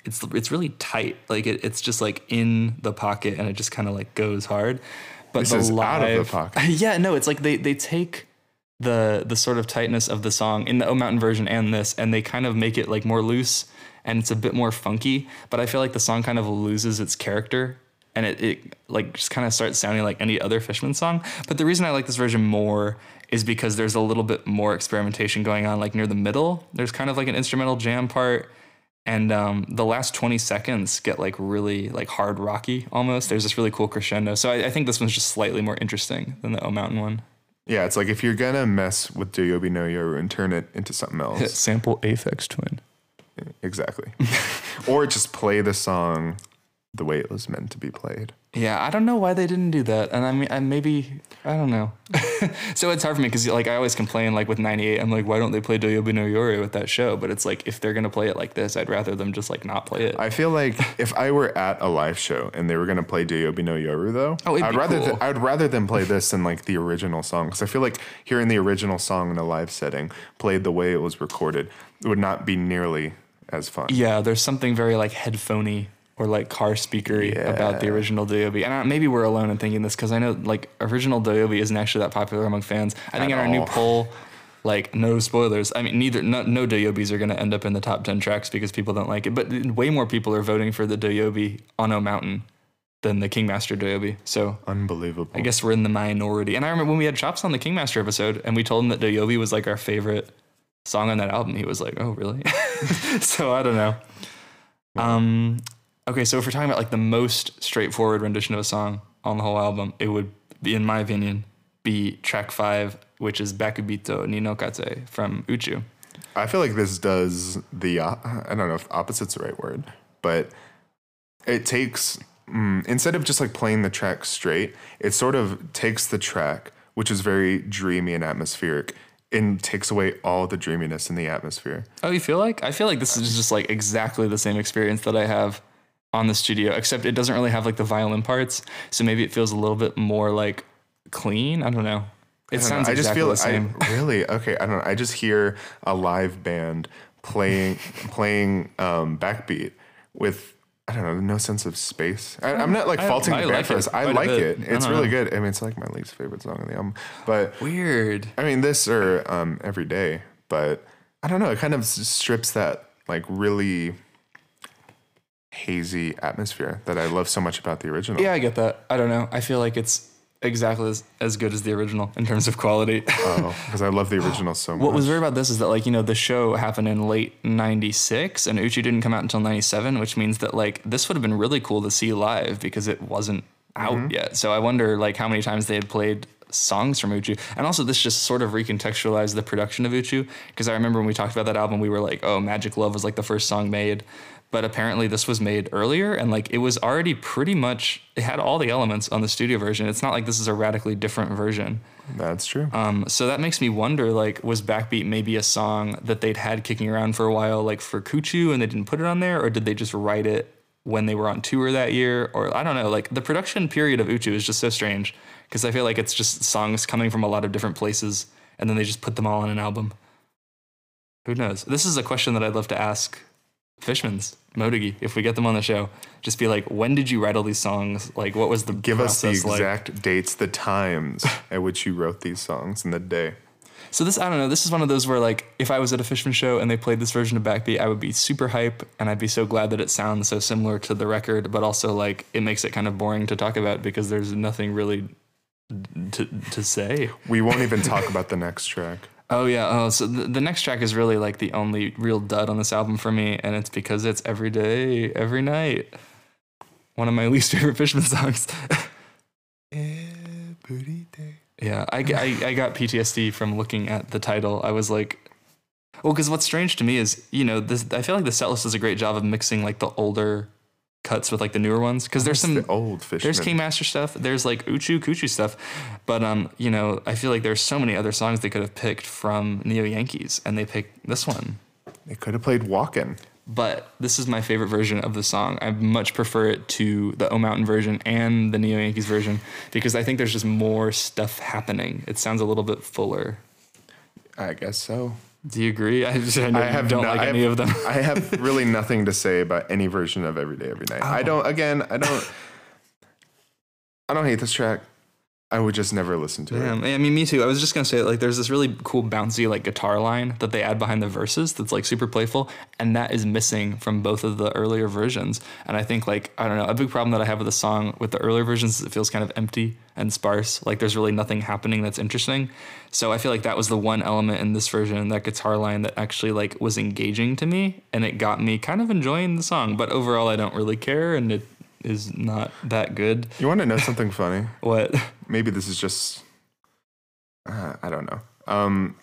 it's it's really tight. Like it, it's just like in the pocket and it just kind of like goes hard. But This the is live, out of the pocket. yeah, no, it's like they they take the the sort of tightness of the song in the O Mountain version and this, and they kind of make it like more loose and it's a bit more funky. But I feel like the song kind of loses its character and it, it like just kind of starts sounding like any other Fishman song. But the reason I like this version more is because there's a little bit more experimentation going on, like near the middle. There's kind of like an instrumental jam part. And um, the last 20 seconds get like really like hard rocky almost. There's this really cool crescendo. So I, I think this one's just slightly more interesting than the O Mountain one. Yeah, it's like if you're gonna mess with Doyobi no Yoru and turn it into something else, Sample Aphex Twin. exactly, or just play the song the way it was meant to be played. Yeah, I don't know why they didn't do that, and I mean, I maybe I don't know. so it's hard for me because like I always complain like with '98, I'm like, why don't they play Doyobi no Yoru with that show? But it's like if they're gonna play it like this, I'd rather them just like not play it. I feel like if I were at a live show and they were gonna play Doyobi no Yoru though, Oh, I'd rather cool. th- I'd rather them play this than like the original song because I feel like hearing the original song in a live setting played the way it was recorded would not be nearly as fun. yeah, there's something very like headphoney or like car speakery about the original Doyobi, and I, maybe we're alone in thinking this because I know like original Doyobi isn't actually that popular among fans. I think At in our new poll. Like no spoilers. I mean, neither no, no Doyobis are going to end up in the top ten tracks because people don't like it. But way more people are voting for the Doyobi on O Mountain than the Kingmaster Doyobi. So Unbelievable. I guess we're in the minority. And I remember when we had Chops on the Kingmaster episode and we told him that Doyobi was like our favorite song on that album, he was like, oh, really? so I don't know. Um, okay, so if we're talking about like the most straightforward rendition of a song on the whole album, it would be, in my opinion, be track five, which is Bakubito Nino Kate from Uchu. I feel like this does the uh, I don't know if opposite's the right word, but it takes mm, instead of just like playing the track straight, it sort of takes the track, which is very dreamy and atmospheric, and takes away all the dreaminess in the atmosphere. Oh, you feel like? I feel like this is just like exactly the same experience that I have on the studio, except it doesn't really have like the violin parts. So maybe it feels a little bit more like clean. I don't know. It I don't know, sounds I just feel the same. I, really okay. I don't know. I just hear a live band playing playing um, backbeat with I don't know no sense of space. I, I'm not like faulting I the band for this. I like it. It's really know. good. I mean, it's like my least favorite song on the album, but Weird. I mean this or um, every day. But I don't know. It kind of strips that like really hazy atmosphere that I love so much about the original. Yeah, I get that. I don't know. I feel like it's exactly as, as good as the original in terms of quality. Oh, because I love the original so much. What was weird about this is that like you know the show happened in late '96 and Uchu didn't come out until '97, which means that like this would have been really cool to see live because it wasn't out Mm-hmm. yet. So I wonder like how many times they had played songs from Uchu. And also, this just sort of recontextualized the production of Uchu. Because I remember when we talked about that album, we were like, oh, Magic Love was like the first song made. But apparently, this was made earlier and like it was already pretty much, it had all the elements on the studio version. It's not like this is a radically different version. That's true. Um, so that makes me wonder, like, was Backbeat maybe a song that they'd had kicking around for a while, like for Kuchu, and they didn't put it on there, or did they just write it when they were on tour that year? Or I don't know. Like the production period of Uchu is just so strange because I feel like it's just songs coming from a lot of different places, and then they just put them all on an album. Who knows? This is a question that I'd love to ask Fishmans, Motegi, if we get them on the show. Just be like, when did you write all these songs? Like, what was the Give us the process like? exact dates, the times at which you wrote these songs, and the day. So this, I don't know. This is one of those where, like, if I was at a Fishman show and they played this version of Backbeat, I would be super hype, and I'd be so glad that it sounds so similar to the record. But also, like, it makes it kind of boring to talk about because there's nothing really to to say. We won't even talk about the next track. Oh yeah. Oh, so the, the next track is really like the only real dud on this album for me, and it's because it's every day, every night. One of my least favorite Fishman songs. Every day. Yeah, I, I, I got PTSD from looking at the title. I was like, well, because what's strange to me is, you know, this. I feel like the setlist does a great job of mixing like the older cuts with like the newer ones. Because there's some the old fish. there's King Master stuff. There's like Uchu Kuchu stuff, but um, you know, I feel like there's so many other songs they could have picked from Neo Yankees, and they picked this one. They could have played Walkin'. But this is my favorite version of the song. I much prefer it to the O Mountain version and the Neo Yankees version because I think there's just more stuff happening. It sounds a little bit fuller. I guess so. Do you agree? I, just, I, I have don't no- like I any of them. I have really nothing to say about any version of Every Day, Every Night. I oh. don't. Again, I don't. I don't hate this track. I would just never listen to it. Damn. I mean, me too. I was just gonna say, like, there's this really cool bouncy like guitar line that they add behind the verses that's like super playful, and that is missing from both of the earlier versions. And I think, like, I don't know, a big problem that I have with the song with the earlier versions is it feels kind of empty and sparse. Like, there's really nothing happening that's interesting. So I feel like that was the one element in this version, that guitar line, that actually like was engaging to me, and it got me kind of enjoying the song. But overall, I don't really care, and it is not that good. You want to know something funny? What? Maybe this is just. Uh, I don't know. Um,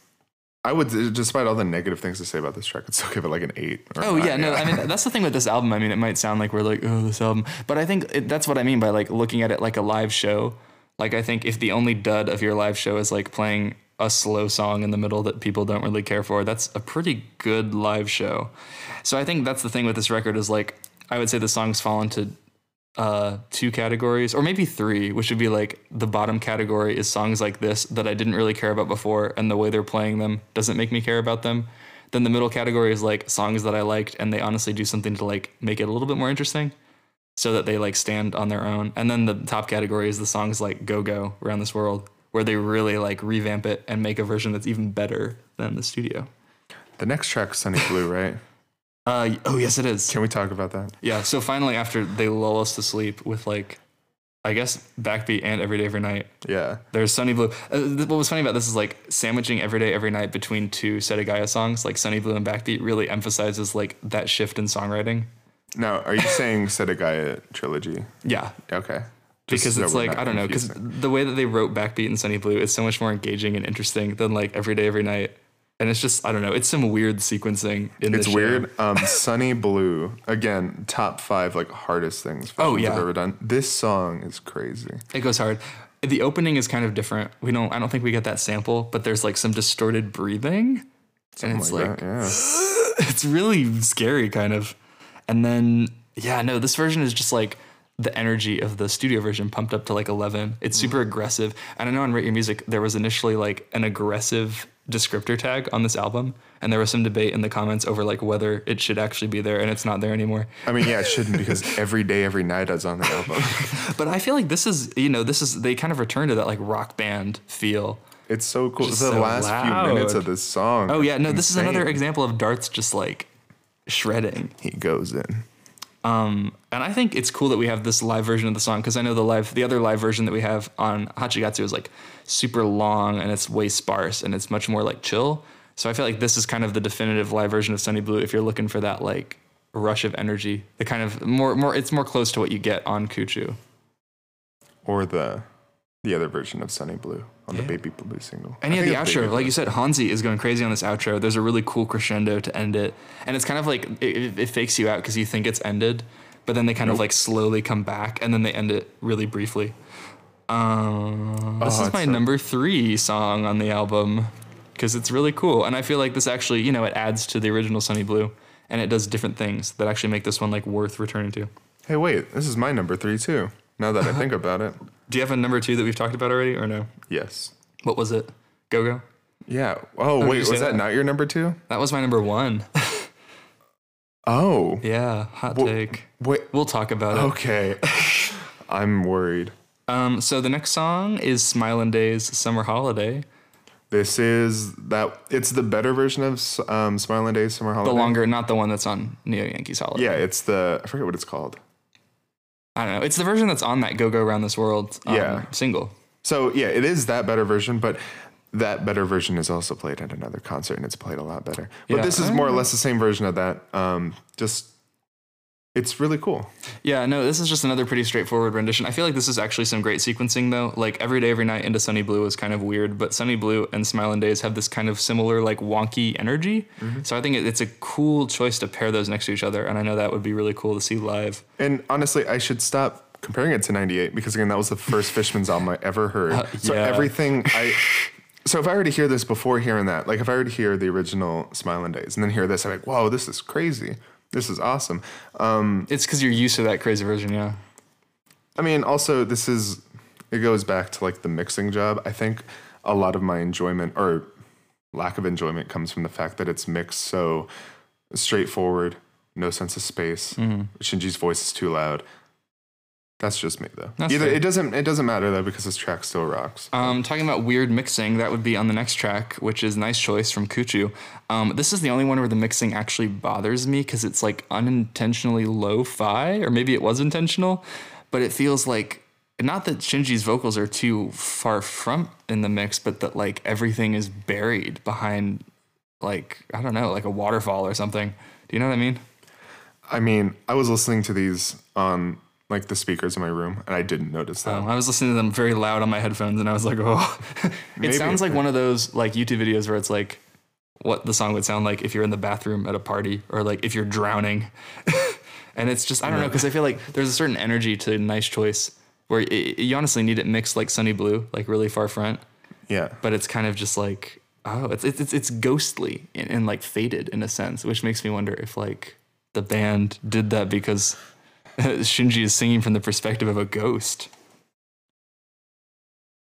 I would, despite all the negative things to say about this track, I'd still give it like an eight. or Oh yeah, no, I mean that's the thing with this album. I mean, it might sound like we're like, oh, this album, but I think it, that's what I mean by like looking at it like a live show. Like I think if the only dud of your live show is like playing a slow song in the middle that people don't really care for, that's a pretty good live show. So I think that's the thing with this record is like I would say the songs fall into uh, two categories, or maybe three, which would be like the bottom category is songs like this that I didn't really care about before, and the way they're playing them doesn't make me care about them. Then the middle category is like songs that I liked, and they honestly do something to like make it a little bit more interesting, so that they like stand on their own. And then the top category is the songs like Go Go Around This World, where they really like revamp it and make a version that's even better than the studio. The next track, Sunny Blue, right? Uh, oh yes, it is. Can we talk about that? Yeah, so finally, after they lull us to sleep with like, I guess Backbeat and Every Day Every Night, Yeah. there's Sunny Blue. Uh, th- what was funny about this is like sandwiching Every Day Every Night between two Setagaya songs, like Sunny Blue and Backbeat, really emphasizes like that shift in songwriting. Now, are you saying Setagaya trilogy? Yeah, Okay. Just because so it's like I don't know, because the way that they wrote Backbeat and Sunny Blue is so much more engaging and interesting than like Every Day Every Night. And it's just I don't know, it's some weird sequencing in It's weird. Um, Sunny Blue again, top five like hardest things. Oh, yeah. I've ever done. This song is crazy. It goes hard. The opening is kind of different. We don't. I don't think we get that sample, but there's like some distorted breathing, and it's Like like that, yeah. it's really scary, kind of. And then yeah, no, this version is just like the energy of the studio version pumped up to like 11. It's super aggressive. And I know on Rate Your Music there was initially like an aggressive descriptor tag on this album, and there was some debate in the comments over like whether it should actually be there, and it's not there anymore. I mean, yeah, it shouldn't because every day, every night is on the album. But I feel like this is you know this is they kind of return to that like rock band feel. It's so cool. Just the so last loud. few minutes of this song. Oh yeah, no, this is another example of Darts just like shredding. He goes in. Um, and I think it's cool that we have this live version of the song because I know the live, the other live version that we have on Hachigatsu is like super long and it's way sparse and it's much more like chill. So I feel like this is kind of the definitive live version of Sunny Blue if you're looking for that like rush of energy. The kind of more more it's more close to what you get on Kuchu. Or the the other version of Sunny Blue on the Baby Blue single. And yeah, the outro, like Blue. you said, Honzi is going crazy on this outro. There's a really cool crescendo to end it, and it's kind of like it, it- fakes you out because you think it's ended, but then they kind of like slowly come back, and then they end it really briefly. Um, this Oh, is my number three song on the album because it's really cool, and I feel like this actually, you know, it adds to the original Sunny Blue, and it does different things that actually make this one like worth returning to. Hey, wait, this is my number three too. Now that I think about it, Do you have a number two that we've talked about already, or no? yes. What was it? Go Go. Yeah. Oh, you wait, say was that, that? not your number two? That was my number one. Oh, yeah, hot take. wait. We'll talk about it. Okay. I'm worried. Um, so the next song is Smiling Days Summer Holiday. This is that. It's the better version of um, Smiling Days Summer Holiday. The longer, not the one that's on Neo Yankees Holiday. Yeah, it's the. I forget what it's called. I don't know. It's the version that's on that Go Go Around This World um, Yeah. single. So yeah, it is that better version, but that better version is also played at another concert, and it's played a lot better. But Yeah. this is more or less the same version of that. Um, just it's really cool. Yeah, no, this is just another pretty straightforward rendition. I feel like this is actually some great sequencing though. Like Every Day, Every Night into Sunny Blue is kind of weird, but Sunny Blue and Smiling Days have this kind of similar like wonky energy. Mm-hmm. So I think it, it's a cool choice to pair those next to each other, and I know that would be really cool to see live. And honestly, I should stop comparing it to '98 because again, that was the first Fishman's album I ever heard. so yeah. everything I. So if I were to hear this before hearing that, like if I were to hear the original Smiling Days and then hear this, I'm like, whoa, this is crazy. This is awesome. Um, It's because you're used to that crazy version, yeah. I mean, also this is it goes back to like the mixing job. I think a lot of my enjoyment or lack of enjoyment comes from the fact that it's mixed so straightforward, no sense of space. Mm-hmm. Shinji's voice is too loud. That's just me though. That's Either fair. it doesn't it doesn't matter though because this track still rocks. Um, talking about weird mixing, that would be on the next track, which is Nice Choice from Kuchu. Um, this is the only one where the mixing actually bothers me because it's like unintentionally lo fi, or maybe it was intentional, but it feels like not that Shinji's vocals are too far front in the mix, but that like everything is buried behind, like, I don't know, like a waterfall or something. Do you know what I mean? I mean, I was listening to these on like the speakers in my room and I didn't notice that. Um, I was listening to them very loud on my headphones, and I was like, "Oh!" it Maybe. sounds like one of those like YouTube videos where it's like what the song would sound like if you're in the bathroom at a party, or like if you're drowning. and it's just I don't know because I feel like there's a certain energy to "Nice Choice" where it, you honestly need it mixed like Sunny Blue, like really far front, yeah. but it's kind of just like oh, it's it's it's, it's ghostly and, and like faded in a sense, which makes me wonder if like the band did that because Shinji is singing from the perspective of a ghost.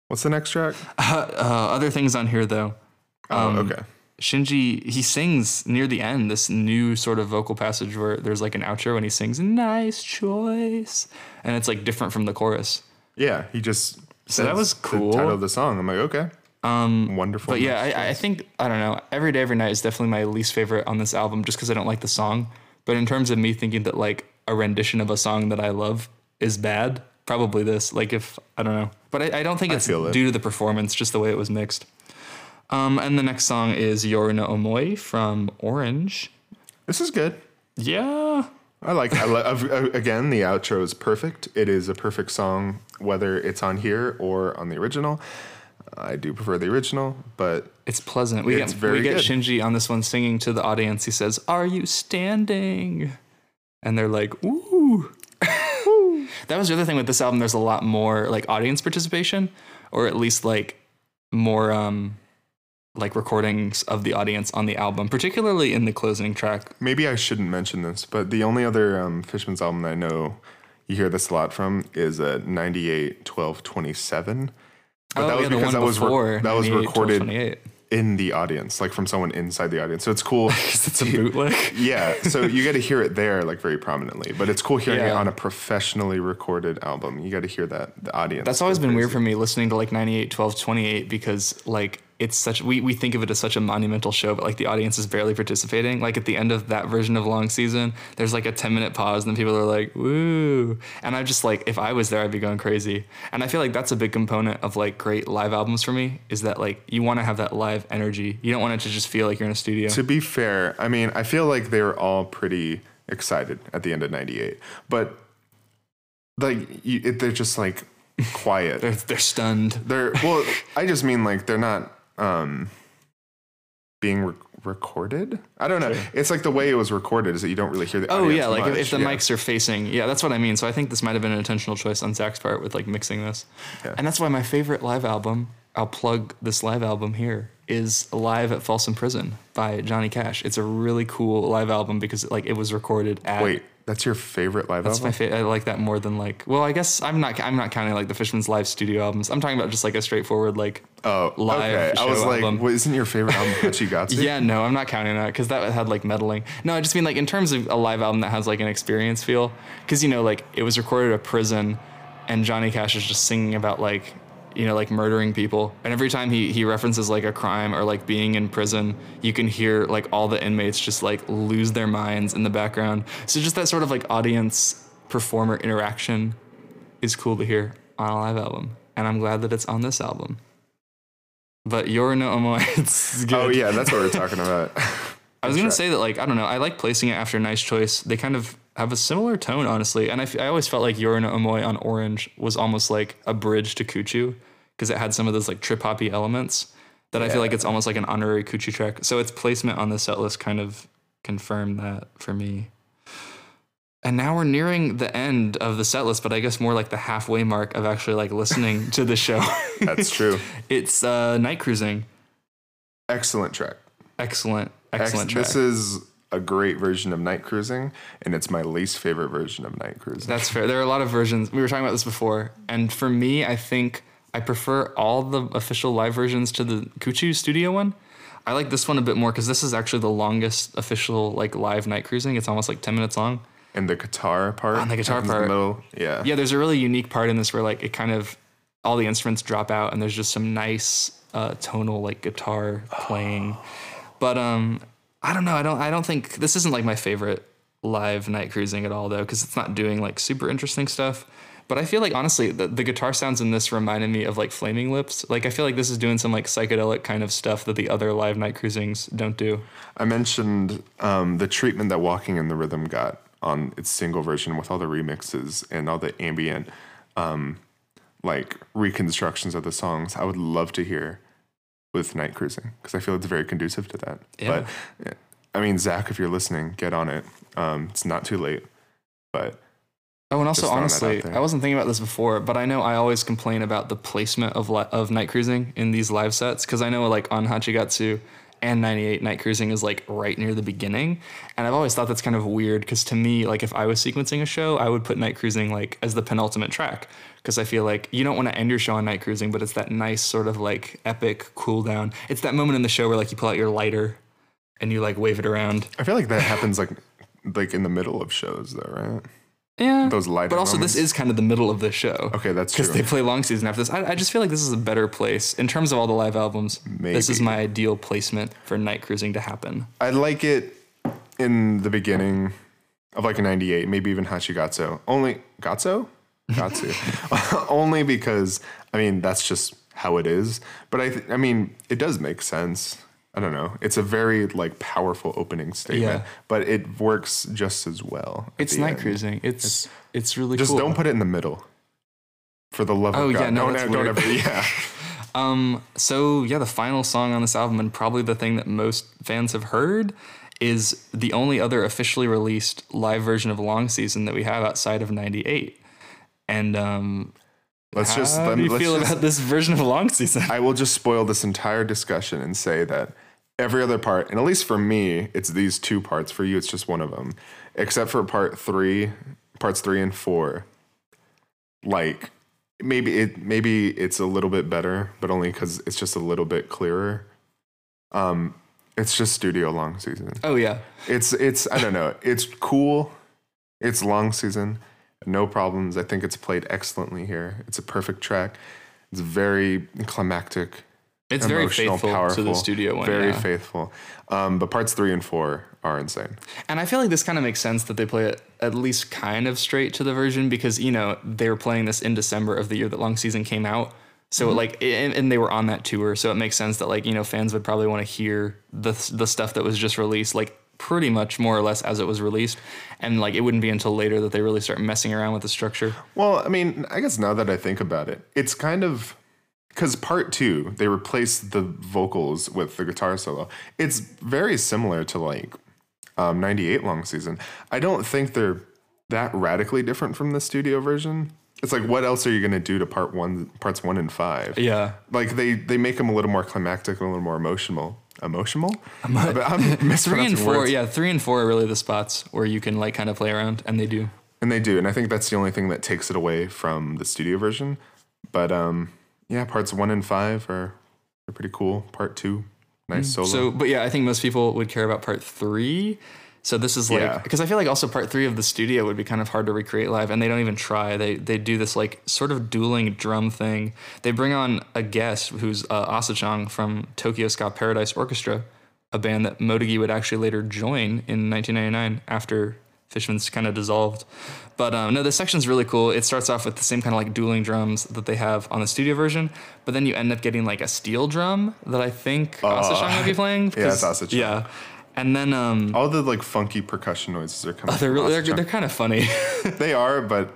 What's the next track? Uh, other things on here though. Oh, Um, okay. Shinji he sings near the end this new sort of vocal passage where there's like an outro and he sings "Nice choice" and it's like different from the chorus. Yeah, he just So that was The cool. title of the song. I'm like, okay. Um, wonderful. But yeah, I, I think I don't know. Every day, every night is definitely my least favorite on this album, just because I don't like the song. But in terms of me thinking that like a rendition of a song that I love is bad, probably this. Like if I don't know, but I, I don't think it's feel it. due to the performance, just the way it was mixed. Um, and the next song is Yoru no Omoi from Orange. this is good. Yeah, I like. I love. Again, the outro is perfect. It is a perfect song, whether it's on here or on the original. I do prefer the original, but it's pleasant. We It's get very we get good. Shinji on this one singing to the audience. He says, "Are you standing?" And they're like, "Ooh." that was the other thing with this album. There's a lot more like audience participation, or at least like more um like recordings of the audience on the album, particularly in the closing track. maybe I shouldn't mention this. But the only other um, Fishman's album that I know you hear this a lot from is uh, 98 12 27. But that was Oh, the because that was, before, rec- that was recorded 28. In the audience, like from someone inside the audience. So it's cool. It's a bootleg. yeah, so you got to hear it there, like very prominently. But it's cool hearing it on a professionally recorded album. You got to hear that the audience. That's always been weird for me listening to like 98, 12, 28 because like it's such we, we think of it as such a monumental show, but like the audience is barely participating. Like at the end of that version of Long Season, there's like a 10 minute pause, and then people are like, woo. And I'm just like, if I was there, I'd be going crazy. And I feel like that's a big component of like great live albums for me is that like you want to have that live energy. You don't want it to just feel like you're in a studio. To be fair, I mean, I feel like they were all pretty excited at the end of '98, but like you, it, they're just like quiet. They're, they're stunned. They're well. I just mean like they're not um, being re- recorded. I don't know. It's like the way it was recorded is that you don't really hear the. Oh yeah, like if, much. if the Yeah. mics are facing, yeah, that's what I mean. So I think this might have been an intentional choice on Zach's part with like mixing this, Yeah. and that's why my favorite live album. I'll plug this live album here is Live at Folsom Prison by Johnny Cash. It's a really cool live album because like it was recorded at. Wait, that's your favorite live That's album? my favorite. I like that more than like. Well, I guess I'm not. I'm not counting like the Fishman's live studio albums. I'm talking about just like a straightforward like. oh, live okay. I was like, album. what, isn't your favorite album Hachigatsu? Yeah, no, I'm not counting that because that had like meddling. No, I just mean like in terms of a live album that has like an experience feel. Because you know, like it was recorded at a prison, and Johnny Cash is just singing about like, you know, like murdering people. And every time he he references like a crime or like being in prison, you can hear like all the inmates just like lose their minds in the background. So just that sort of like audience performer interaction is cool to hear on a live album, and I'm glad that it's on this album. But Yoru no Omoi, it's good. Oh yeah, that's what we're talking about. I was gonna say that like I don't know I like placing it after Nice Choice. They kind of have a similar tone, honestly, and I, f- I always felt like Yoru no Omoi on Orange was almost like a bridge to Kuchu because it had some of those like trip hoppy elements that I feel like it's almost like an honorary Kuchu track. So its placement on the set list kind of confirmed that for me. And now we're nearing the end of the set list, but I guess more like the halfway mark of actually like listening to the show. that's true. it's uh, Night Cruising. Excellent track. Excellent, Ex- excellent track. This is a great version of Night Cruising, and it's my least favorite version of Night Cruising. That's fair. There are a lot of versions. We were talking about this before, and for me, I think I prefer all the official live versions to the Kuchu studio one. I like this one a bit more because this is actually the longest official like live night cruising. It's almost like ten minutes long. and the guitar part. On the guitar part. middle. Yeah. Yeah, there's a really unique part in this where like it kind of all the instruments drop out and there's just some nice uh, tonal like guitar playing. But um, I don't know. I don't. I don't think this isn't like my favorite live night cruising at all though because it's not doing like super interesting stuff. But I feel like honestly, the, the guitar sounds in this reminded me of like Flaming Lips. Like I feel like this is doing some like psychedelic kind of stuff that the other live night cruisings don't do. I mentioned um, the treatment that Walking in the Rhythm got on its single version with all the remixes and all the ambient, um, like reconstructions of the songs. I would love to hear with Night Cruising because I feel it's very conducive to that. Yeah. But I mean, Zach, if you're listening, get on it. Um, it's not too late, but Oh, and also Just throwing that honestly. I wasn't thinking about this before, but I know I always complain about the placement of li- of night cruising in these live sets because I know like on Hachigatsu and 98 night cruising is like right near the beginning, and I've always thought that's kind of weird because to me, like if I was sequencing a show, I would put night cruising like as the penultimate track because I feel like you don't want to end your show on night cruising, but it's that nice sort of like epic cool down. It's that moment in the show where like you pull out your lighter and you like wave it around. I feel like that happens like like in the middle of shows, though, right? Yeah, Those lighter But also, moments. this is kind of the middle of the show. Okay, that's true. because they play long season after this. I, I just feel like this is a better place in terms of all the live albums. Maybe. This is my ideal placement for night cruising to happen. I like it in the beginning of like a 98, maybe even Hachigatsu. Only Gatsu? Gatsu. Only because I mean that's just how it is. But I th- I mean it does make sense. I don't know. It's a very like powerful opening statement, Yeah. but it works just as well. It's night end. cruising. It's it's really Just cool. don't put it in the middle. For the love Oh, of God. yeah, no, don't, don't ever yeah. Um. So yeah, the final song on this album, and probably the thing that most fans have heard, is the only other officially released live version of Long Season that we have outside of '98. And um, Let's how just do you feel just, about this version of Long Season? I will just spoil this entire discussion and say that every other part, and at least for me, it's these two parts. For you, it's just one of them, except for part three, parts three and four. Like maybe it maybe it's a little bit better, but only because it's just a little bit clearer. Um, it's just studio long season. Oh yeah, It's it's I don't know. It's cool. It's long season. No problems. I think it's played excellently here. It's a perfect track. It's very climactic. it's very faithful to the studio one. Very yeah. faithful. Um, but parts three and four are insane. And I feel like this kind of makes sense that they play it at least kind of straight to the version because you know they were playing this in December of the year that Long Season came out. So Mm-hmm. like, and, and they were on that tour, so it makes sense that like you know fans would probably want to hear the the stuff that was just released like pretty much more or less as it was released, and like it wouldn't be until later that they really start messing around with the structure. Well, I mean, I guess now that I think about it, it's kind of because part two they replaced the vocals with the guitar solo. It's very similar to like um, '98 long season. I don't think they're that radically different from the studio version. It's like, what else are you gonna do to part one, parts one and five? Yeah. Like they they make them a little more climactic and a little more emotional. Emotional? I'm, I'm Three and four, words. yeah, three and four are really the spots where you can like kind of play around, and they do. And they do, and I think that's the only thing that takes it away from the studio version. But um, yeah, parts one and five are, are pretty cool. Part two, nice solo. Mm, So, but yeah, I think most people would care about part three. So this is like Yeah. because I feel like also part three of the studio would be kind of hard to recreate live, and they don't even try. They they do this like sort of dueling drum thing. They bring on a guest who's uh, Asa-Chang from Tokyo Ska Paradise Orchestra, a band that Motegi would actually later join in 1999 after Fishman's kind of dissolved. But um, no, this section's really cool. It starts off with the same kind of like dueling drums that they have on the studio version, but then you end up getting like a steel drum that I think Asa-Chang might be playing. Yeah, it's. Yeah, and then um, All the like funky percussion noises are coming. they're really, they're, they're kind of funny. they are, but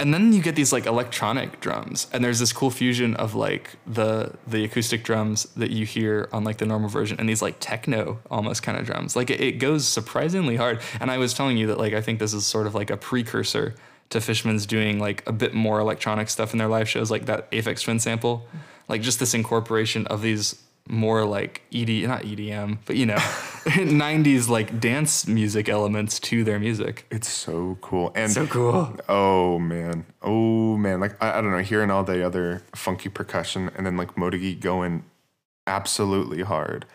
and then you get these like electronic drums, and there's this cool fusion of like the the acoustic drums that you hear on like the normal version, and these like techno almost kind of drums. Like it, it goes surprisingly hard. And I was telling you that like I think this is sort of like a precursor to Fishman's doing like a bit more electronic stuff in their live shows, like that Aphex Twin sample, like just this incorporation of these more like ED, not EDM, but you know, 90s like dance music elements to their music. it's so cool. And so cool. oh man, oh man, like I, I don't know, hearing all the other funky percussion and then like Motegi going absolutely hard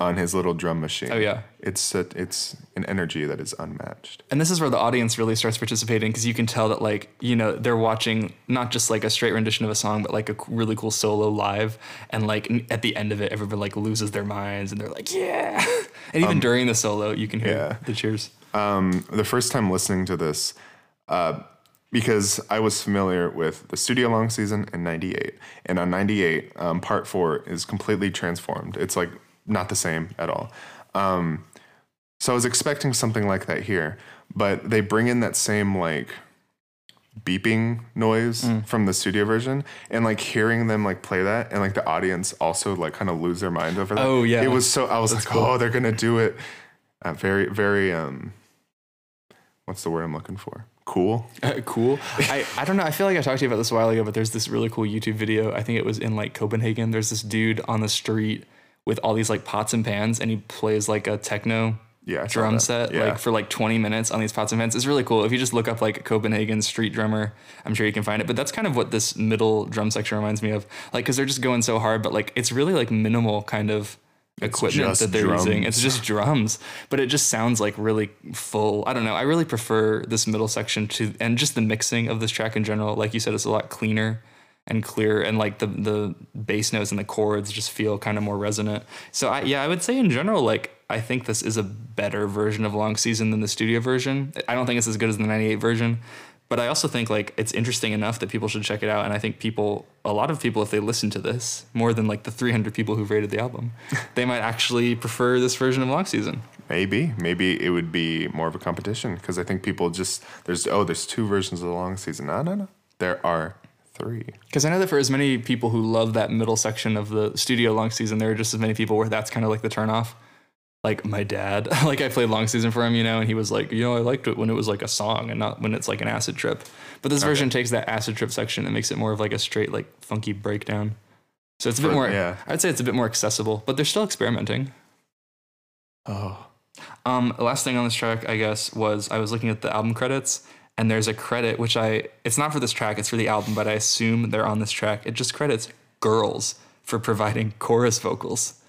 on his little drum machine. Oh yeah. It's a, it's an energy that is unmatched. And this is where the audience really starts participating because you can tell that like you know they're watching not just like a straight rendition of a song, but like a really cool solo live. And like at the end of it, everybody like loses their minds and they're like, yeah. And even during the solo, you can hear yeah. the cheers. Um, the first time listening to this, uh, because I was familiar with the studio long season in '98, and on '98, um, part four is completely transformed. It's like not the same at all. Um, so I was expecting something like that here, but they bring in that same like beeping noise from the studio version and like hearing them like play that and like the audience also like kind of lose their mind over that. Oh, yeah. It was so I was like, oh, they're gonna do it. Uh, very, very um what's the word I'm looking for? Cool. Uh, cool. I, I don't know. I feel like I talked to you about this a while ago, but there's this really cool YouTube video. I think it was in like Copenhagen. There's this dude on the street with all these like pots and pans, and he plays like a techno Yeah, drum set Yeah. like for like 20 minutes on these pots and pans. It's really cool. If you just look up like Copenhagen street drummer, I'm sure you can find it. But that's kind of what this middle drum section reminds me of. Like, because they're just going so hard, but like it's really like minimal kind of equipment that they're using. It's just drums, but it just sounds like really full. I don't know. I really prefer this middle section to, and just the mixing of this track in general. Like you said, it's a lot cleaner and clear, and like the the bass notes and the chords just feel kind of more resonant. So I, yeah, I would say in general, like I think this is a better version of Long Season than the studio version. I don't think it's as good as the '98 version. But I also think like it's interesting enough that people should check it out, and I think people, a lot of people, if they listen to this more than like the 300 people who've rated the album, they might actually prefer this version of Long Season. Maybe, maybe it would be more of a competition because I think people just there's oh there's two versions of the long season. No, no, no. There are three. Because I know that for as many people who love that middle section of the studio Long Season, there are just as many people where that's kind of like the turnoff. Like my dad, like I played Long Season for him, you know, and he was like, you know, I liked it when it was like a song and not when it's like an acid trip. But this version takes that acid trip section and makes it more of like a straight like funky breakdown. So it's a bit For- more. yeah. I'd say it's a bit more accessible, but they're still experimenting. Oh, Um, last thing on this track, I guess, was I was looking at the album credits, and there's a credit which I it's not for this track, it's for the album, but I assume they're on this track. It just credits girls for providing chorus vocals,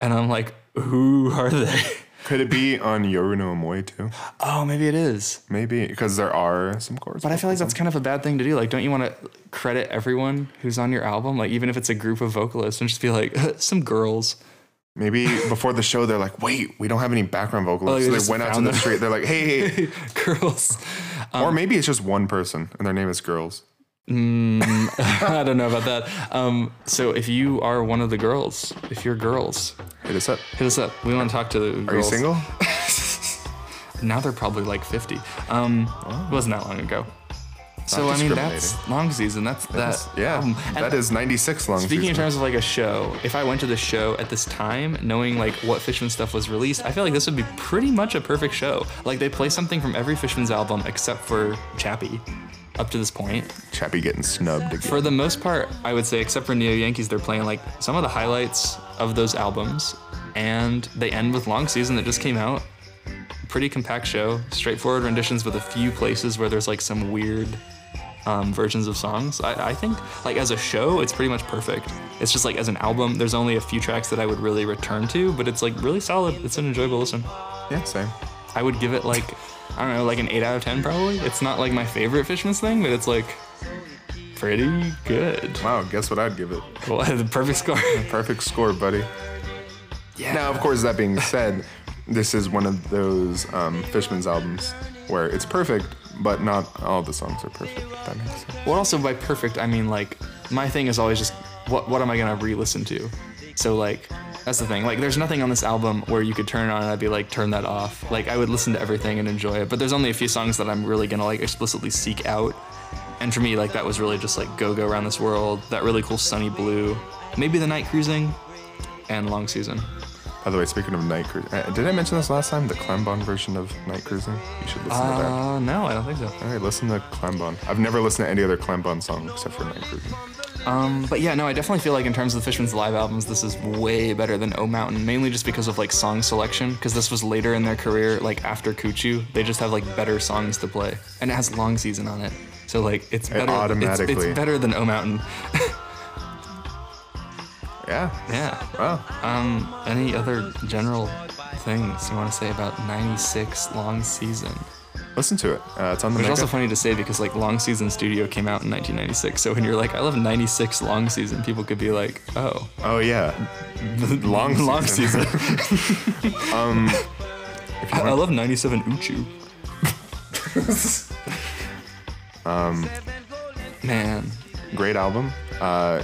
and I'm like, who are they? could it be on Yoru no Omoi too? Oh, maybe it is. Maybe because there are some chorus. But I feel like that's kind of a bad thing to do. Like, don't you want to credit everyone who's on your album? Like, even if it's a group of vocalists, and just be like, some girls. Maybe before the show they're like, wait, we don't have any background Oh, vocalists. you so they went out to the street. They're like, hey, hey. girls. or maybe it's just one person and their name is Girls. I don't know about that. Um, so if you are one of the girls, if you're girls, Hit us up. Hit us up. We want to talk to the Are you single? Now they're probably like 50. Um, it wasn't that long ago. So I mean, that's long season. That's that. That's- yeah, album. And that is 96 long season. Speaking in terms of like a show, if I went to the show at this time, knowing like what Fishman stuff was released, I feel like this would be pretty much a perfect show. Like they play something from every Fishman's album except for Chappie, up to this point. Chappie getting snubbed again. For the most part, I would say, except for Neo Yankees, they're playing like some of the highlights of those albums, and they end with Long Season that just came out. Pretty compact show, straightforward renditions with a few places where there's like some weird um, versions of songs. I, I think like as a show, it's pretty much perfect. It's just like as an album, there's only a few tracks that I would really return to, but it's like really solid. It's an enjoyable listen. yeah, same. I would give it like I don't know, like an eight out of ten probably. It's not like my favorite Fishman's thing, but it's like pretty good. Wow, guess what I'd give it? Well, the perfect score. Perfect score, buddy. Yeah. Now, of course, that being said, this is one of those um, Fishman's albums where it's perfect, but not all the songs are perfect. That makes sense. Well, also by perfect, I mean like my thing is always just what what am I gonna re-listen to? So like that's the thing. Like there's nothing on this album where you could turn it on and I'd be like turn that off. Like I would listen to everything and enjoy it. But there's only a few songs that I'm really gonna like explicitly seek out. And for me, like that was really just like Go Go Around This World, that really cool Sunny Blue, maybe the Night Cruising, and Long Season. By the way, speaking of Night Cruising, uh, did I mention this last time? The Clammbon version of Night Cruising? You should listen to that. Uh, no, I don't think so. All right, listen to Clammbon. I've never listened to any other Clammbon song except for Night Cruising. Um, but yeah, no, I definitely feel like in terms of the Fishman's live albums, this is way better than O Mountain, mainly just because of like song selection. Because this was later in their career, like after Kuchu, they just have like better songs to play, and it has Long Season on it. So like it's better. it's- automatically- it's, better than O Mountain. Yeah. yeah. Wow. Um, any other general things you want to say about '96 Long Season? Listen to it. Uh, it's on the Which is also funny to say because like Long Season Studio came out in 1996. So when you're like, I love '96 Long Season, people could be like, Oh, Oh yeah, long. Long Season. Um, I, I love 97 Uchu. um, Man. great album. Uh,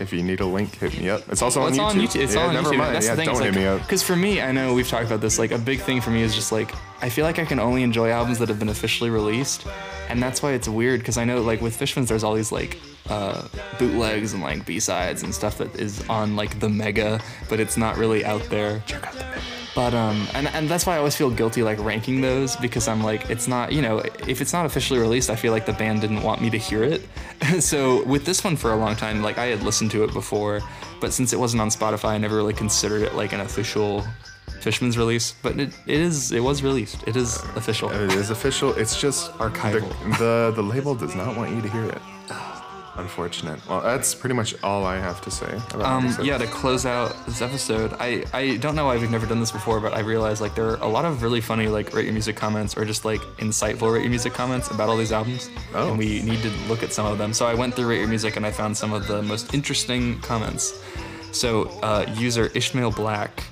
if you need a link, hit me up. It's also Well, on it's YouTube. all on YouTube. It's yeah, all on never YouTube. mind. That's yeah, the thing. don't it's hit me up. Because for me, I know we've talked about this. Like a big thing for me is just like I feel like I can only enjoy albums that have been officially released, and that's why it's weird. Because I know like with Fishman's, there's all these like uh, bootlegs and like B sides and stuff that is on like the Mega, but it's not really out there. Check out the Mega. But um, and and that's why I always feel guilty like ranking those because I'm like it's not you know if it's not officially released, I feel like the band didn't want me to hear it. so with this one for a long time, like I had listened to it before, but since it wasn't on Spotify, I never really considered it like an official Fishman's release. But it, it is it was released. It is official. It is official. It's just Archival. The, the the label does not want you to hear it. Unfortunate. Well, that's pretty much all I have to say. About Um, yeah, to close out this episode, I, I don't know why we've never done this before, but I realized like there are a lot of really funny like rate your music comments or just like insightful rate your music comments about all these albums, Oh. and we need to look at some of them. So I went through rate your music and I found some of the most interesting comments. So uh, user Ishmael Black,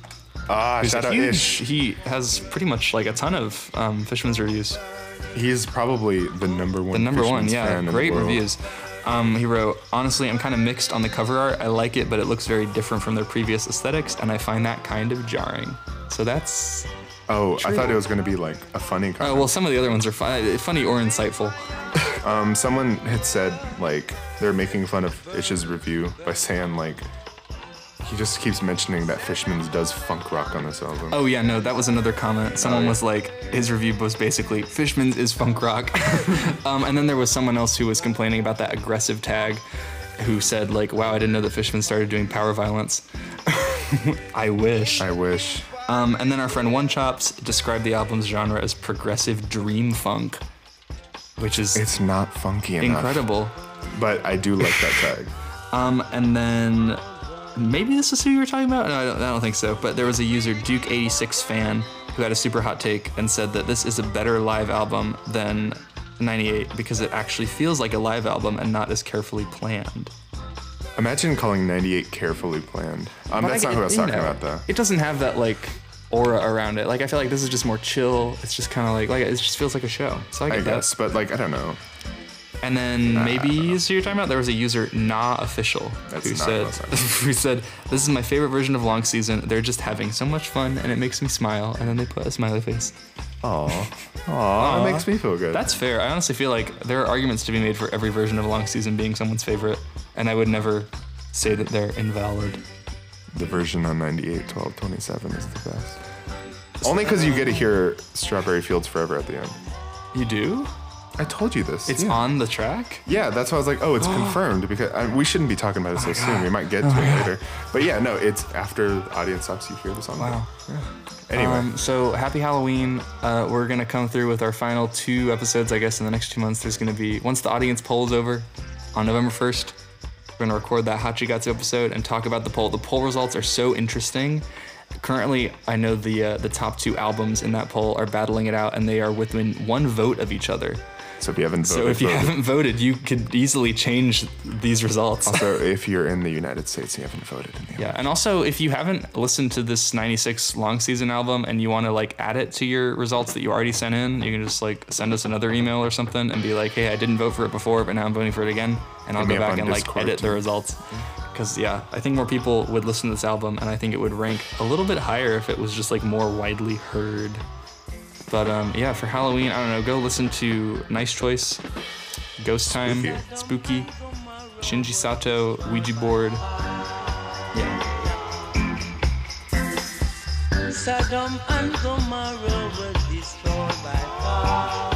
Ah, shout out Ish. he has pretty much like a ton of um, Fishman's reviews. He's probably the number one. The number one, yeah, great reviews. Um, he wrote, honestly, I'm kind of mixed on the cover art. I like it, but it looks very different from their previous aesthetics, and I find that kind of jarring. So that's. Oh, I thought it was gonna be like a funny Oh, comment. well, some of the other ones are fun, funny or insightful. Um, someone had said like they're making fun of Ish's review by saying like he just keeps mentioning that Fishman's does funk rock on this album. Oh, yeah, no, that was another comment. Someone yeah. was like, his review was basically, Fishman's is funk rock. um, and then there was someone else who was complaining about that aggressive tag who said, like, wow, I didn't know that Fishman started doing power violence. I wish. I wish. Um, and then our friend One Chops described the album's genre as progressive dream funk, which is It's not funky enough. incredible. But I do like that tag. Um, and then maybe this is who you were talking about. No, I don't, I don't think so. But there was a user Duke86 fan who had a super hot take and said that this is a better live album than 98 because it actually feels like a live album and not as carefully planned. Imagine calling 98 carefully planned. Um, that's I not who I was talking know, about though. It doesn't have that like aura around it. Like I feel like this is just more chill. It's just kind of like like it just feels like a show. So I I that. guess, but like I don't know. And then maybe so you're talking about there was a user nah official That's who not said who said this is my favorite version of long season. They're just having so much fun and it makes me smile. And then they put a smiley face. Aw. Aw. That makes me feel good. That's fair. I honestly feel like there are arguments to be made for every version of long season being someone's favorite, and I would never say that they're invalid. the version on 98, 12, 27 is the best. Only because you get to hear Strawberry Fields Forever at the end. You do? I told you this. It's yeah. on the track. Yeah, that's why I was like, oh, it's confirmed because I, we shouldn't be talking about it so soon. We might get to it later. But yeah, no, it's after the audience stops. You hear the song. Wow. Anyway, Um, so happy Halloween. Uh, we're gonna come through with our final two episodes, I guess, in the next two months. There's gonna be once the audience poll is over on November 1st. We're gonna record that Hachigatsu episode and talk about the poll. The poll results are so interesting. Currently, I know the uh, the top two albums in that poll are battling it out, and they are within one vote of each other. So if you haven't voted, So if you haven't voted, you could easily change these results. also if you're in the United States and you haven't voted in the Yeah, and also if you haven't listened to this 96 long season album and you want to like add it to your results that you already sent in, you can just like send us another email or something and be like, "Hey, I didn't vote for it before, but now I'm voting for it again." And I'll Hit go back and like Discord, edit the results. Cuz yeah, I think more people would listen to this album and I think it would rank a little bit higher if it was just like more widely heard. But um, yeah, for Halloween, I don't know. Go listen to Nice Choice, Ghost Time, Spooky, Spooky Shinji Sato, Ouija Board. Yeah. Sodom and Gomorrah were destroyed by fire.